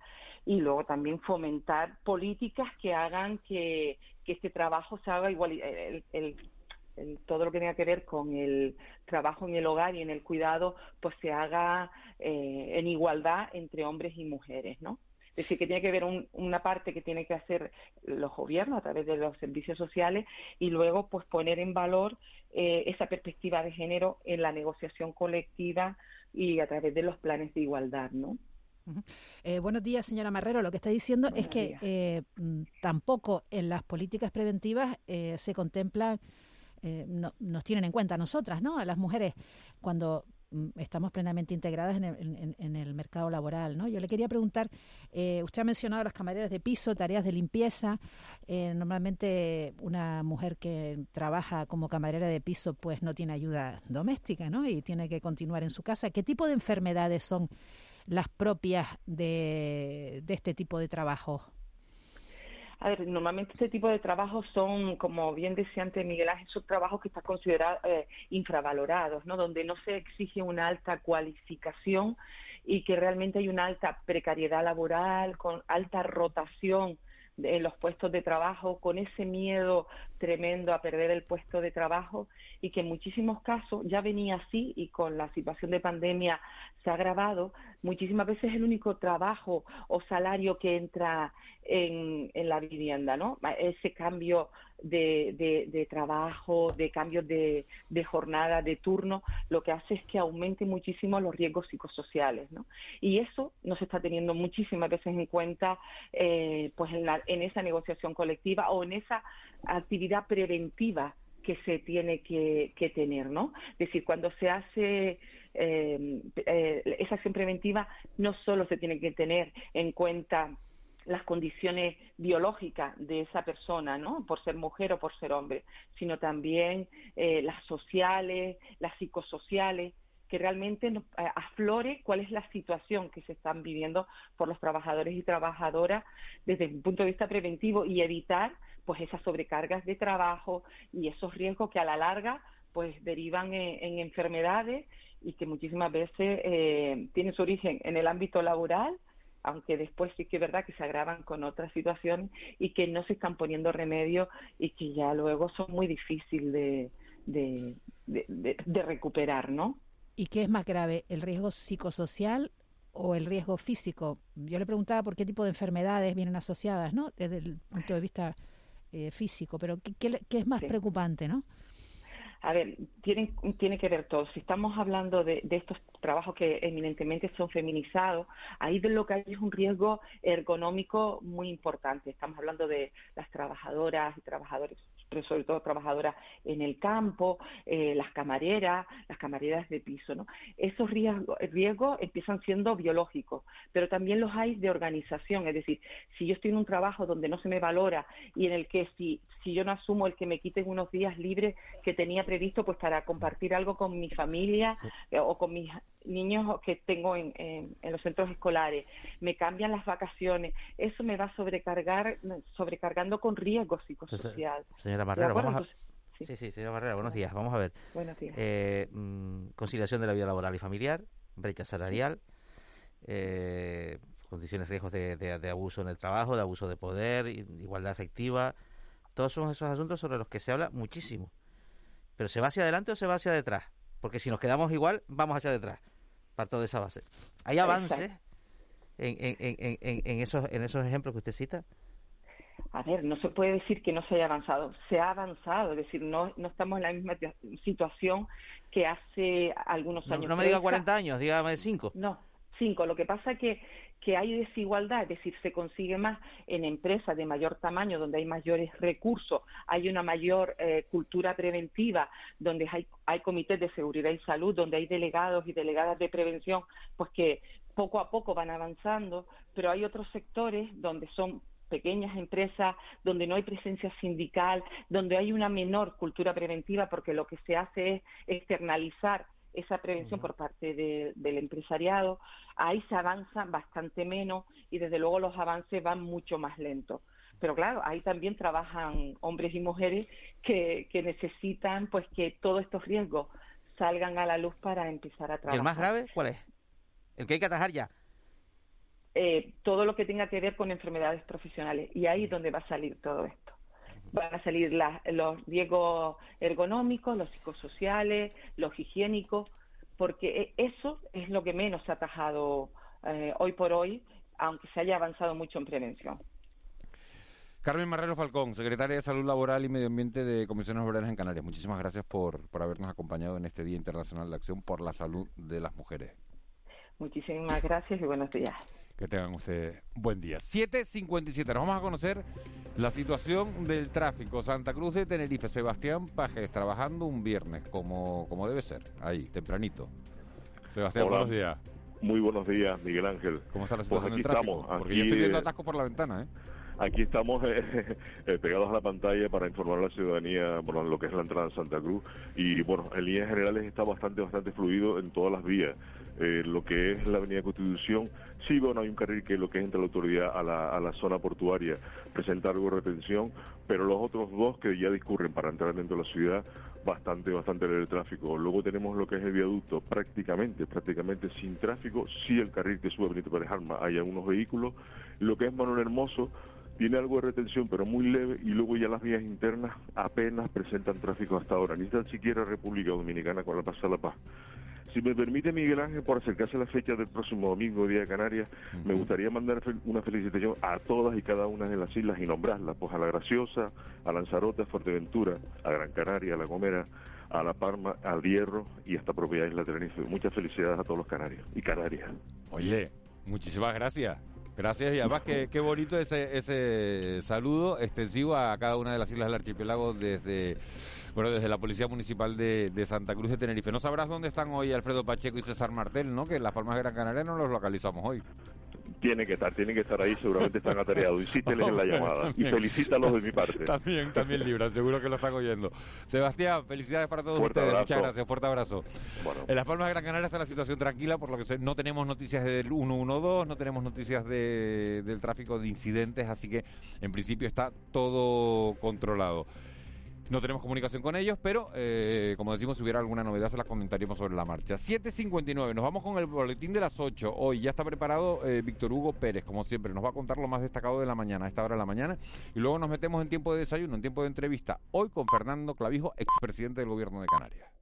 Speaker 21: y luego también fomentar políticas que hagan que, que este trabajo se haga igual, el, el, el, todo lo que tenga que ver con el trabajo en el hogar y en el cuidado, pues se haga eh, en igualdad entre hombres y mujeres, ¿no? Es decir, que tiene que ver un, una parte que tiene que hacer los gobiernos a través de los servicios sociales y luego pues poner en valor eh, esa perspectiva de género en la negociación colectiva y a través de los planes de igualdad, ¿no?
Speaker 17: Eh, buenos días, señora Marrero. Lo que está diciendo buenos es que eh, tampoco en las políticas preventivas eh, se contemplan, eh, no, nos tienen en cuenta a nosotras, ¿no? A las mujeres cuando Mm, estamos plenamente integradas en el, en, el, mercado laboral. ¿no? Yo le quería preguntar, eh, usted ha mencionado las camareras de piso, tareas de limpieza. Eh, normalmente una mujer que trabaja como camarera de piso pues no tiene ayuda doméstica ¿no? y tiene que continuar en su casa. ¿Qué tipo de enfermedades son las propias de, de este tipo de trabajo?
Speaker 21: A ver, normalmente este tipo de trabajos son, como bien decía antes Miguel Ángel, son trabajos que están considerados eh, infravalorados, ¿no? Donde no se exige una alta cualificación y que realmente hay una alta precariedad laboral, con alta rotación en los puestos de trabajo, con ese miedo tremendo a perder el puesto de trabajo y que en muchísimos casos ya venía así y con la situación de pandemia se ha agravado, muchísimas veces es el único trabajo o salario que entra en, en la vivienda, ¿no? Ese cambio de, de, de trabajo, de cambios de, de, jornada, de turno, lo que hace es que aumente muchísimo los riesgos psicosociales, ¿no? Y eso no se está teniendo muchísimas veces en cuenta, eh, pues en, la, en esa negociación colectiva o en esa actividad preventiva que se tiene que, que tener, ¿no? Es decir, cuando se hace eh, eh, esa acción preventiva, no solo se tiene que tener en cuenta las condiciones biológicas de esa persona, ¿no? Por ser mujer o por ser hombre, sino también eh, las sociales, las psicosociales, que realmente nos, eh, aflore cuál es la situación que se están viviendo por los trabajadores y trabajadoras desde un punto de vista preventivo y evitar pues esas sobrecargas de trabajo y esos riesgos que a la larga pues derivan en, en enfermedades y que muchísimas veces eh, tienen su origen en el ámbito laboral aunque después sí que es verdad que se agravan con otras situaciones y que no se están poniendo remedio y que ya luego son muy difíciles de, de, de, de, recuperar, ¿no?
Speaker 17: ¿Y qué es más grave, el riesgo psicosocial o el riesgo físico? Yo le preguntaba por qué tipo de enfermedades vienen asociadas, ¿no? Desde el punto de vista eh, físico, pero ¿qué, qué, qué es más sí. preocupante, ¿no?
Speaker 21: A ver, tienen, tiene que ver todo. Si estamos hablando de, de, estos trabajos que eminentemente son feminizados, ahí de lo que hay es un riesgo ergonómico muy importante. Estamos hablando de las trabajadoras y trabajadores, sobre todo trabajadoras en el campo, eh, las camareras, las camareras de piso, ¿no? Esos riesgos, riesgos empiezan siendo biológicos, pero también los hay de organización. Es decir, si yo estoy en un trabajo donde no se me valora y en el que si, si yo no asumo el que me quiten unos días libres que tenía previsto pues para compartir algo con mi familia sí. eh, o con mis niños que tengo en, en, en, los centros escolares, me cambian las vacaciones, eso me va a sobrecargar, sobrecargando con riesgo psicosocial.
Speaker 18: Entonces, señora Barrera, vamos a... Entonces, sí. sí, sí, señora Barrera, buenos días. Vamos a ver.
Speaker 21: Buenos días.
Speaker 18: Eh, mmm, conciliación de la vida laboral y familiar, brecha salarial, eh, condiciones, riesgos de, de, de, abuso en el trabajo, de abuso de poder, igualdad efectiva. Todos son esos asuntos sobre los que se habla muchísimo. Pero ¿se va hacia adelante o se va hacia detrás? Porque si nos quedamos igual, vamos hacia detrás. Parto de esa base. ¿Hay avances en, en, en, en, esos, en esos ejemplos que usted cita?
Speaker 21: A ver, no se puede decir que no se haya avanzado. Se ha avanzado, es decir, no, no estamos en la misma situación que hace algunos años.
Speaker 18: No, no me diga 40 años, dígame 5.
Speaker 21: No, 5. Lo que pasa es que que hay desigualdad, es decir, se consigue más en empresas de mayor tamaño, donde hay mayores recursos, hay una mayor eh, cultura preventiva, donde hay, hay comités de seguridad y salud, donde hay delegados y delegadas de prevención, pues que poco a poco van avanzando, pero hay otros sectores donde son pequeñas empresas donde no hay presencia sindical, donde hay una menor cultura preventiva, porque lo que se hace es externalizar esa prevención por parte de, del empresariado, ahí se avanza bastante menos y desde luego los avances van mucho más lentos. Pero claro, ahí también trabajan hombres y mujeres que, que necesitan pues que todos estos riesgos salgan a la luz para empezar a trabajar.
Speaker 18: ¿Y el más grave cuál es? El que hay que atajar ya.
Speaker 21: Eh, todo lo que tenga que ver con enfermedades profesionales y ahí es donde va a salir todo esto van a salir la, los riesgos ergonómicos, los psicosociales, los higiénicos, porque eso es lo que menos ha atajado eh, hoy por hoy, aunque se haya avanzado mucho en prevención.
Speaker 1: Carmen Marrero Falcón, secretaria de Salud Laboral y Medio Ambiente de Comisiones Obreras en Canarias. Muchísimas gracias por, por habernos acompañado en este Día Internacional de Acción por la Salud de las Mujeres.
Speaker 21: Muchísimas gracias y buenos días.
Speaker 1: Que tengan ustedes buen día. 7.57. Nos vamos a conocer la situación del tráfico. Santa Cruz de Tenerife. Sebastián Pajes trabajando un viernes como, como debe ser. Ahí, tempranito. Sebastián,
Speaker 22: Hola.
Speaker 1: buenos días.
Speaker 22: Muy buenos días, Miguel Ángel.
Speaker 1: ¿Cómo está la
Speaker 22: Pues
Speaker 1: situación
Speaker 22: aquí
Speaker 1: del tráfico?
Speaker 22: estamos.
Speaker 1: Porque yo estoy viendo
Speaker 22: eh,
Speaker 1: atasco por la ventana, ¿eh?
Speaker 22: Aquí estamos eh, eh, pegados a la pantalla para informar a la ciudadanía bueno, lo que es la entrada en Santa Cruz y bueno, en líneas generales está bastante bastante fluido en todas las vías. eh, lo que es la Avenida Constitución, sí, bueno, hay un carril que lo que es entre la autoridad a la, a la zona portuaria presenta algo de retención, pero los otros dos que ya discurren para entrar dentro de la ciudad, bastante, bastante el tráfico. Luego tenemos lo que es el viaducto, prácticamente, prácticamente sin tráfico, sí el carril que sube Benito Pérez Alma, hay algunos vehículos. Lo que es Manuel Hermoso, tiene algo de retención, pero muy leve, y luego ya las vías internas apenas presentan tráfico hasta ahora, ni tan siquiera República Dominicana con la Paz a la Paz. Si me permite Miguel Ángel, por acercarse a la fecha del próximo domingo, Día de Canarias, me gustaría mandar una felicitación a todas y cada una de las islas y nombrarlas, pues a La Graciosa, a Lanzarote, a Fuerteventura, a Gran Canaria, a La Gomera, a La Palma, al Hierro y hasta propia Isla Tenerife. Muchas felicidades a todos los canarios y canarias.
Speaker 1: Oye, muchísimas gracias. Gracias y además qué, qué bonito ese, ese saludo extensivo a cada una de las islas del archipiélago desde bueno desde la Policía Municipal de, de Santa Cruz de Tenerife. No sabrás dónde están hoy Alfredo Pacheco y César Martel, ¿no? Que en Las Palmas de Gran Canaria no los localizamos hoy.
Speaker 22: Tienen que estar, tienen que estar ahí, seguramente están atareados. Insísteles en la llamada y
Speaker 1: También.
Speaker 22: felicítalos de mi parte.
Speaker 1: También, también libran, seguro que lo están oyendo. Sebastián, felicidades para todos
Speaker 22: Fuerte
Speaker 1: ustedes.
Speaker 22: abrazo.
Speaker 1: Muchas gracias, fuerte abrazo.
Speaker 22: Bueno.
Speaker 1: En Las Palmas de Gran Canaria está la situación tranquila, por lo que no tenemos noticias del 112, no tenemos noticias de- del tráfico de incidentes, así que en principio está todo controlado. No tenemos comunicación con ellos, pero eh, como decimos, si hubiera alguna novedad se las comentaríamos sobre la marcha. 7.59, nos vamos con el boletín de las 8. Hoy ya está preparado eh, Víctor Hugo Pérez, como siempre, nos va a contar lo más destacado de la mañana, a esta hora de la mañana. Y luego nos metemos en tiempo de desayuno, en tiempo de entrevista, hoy con Fernando Clavijo, expresidente del gobierno de Canarias.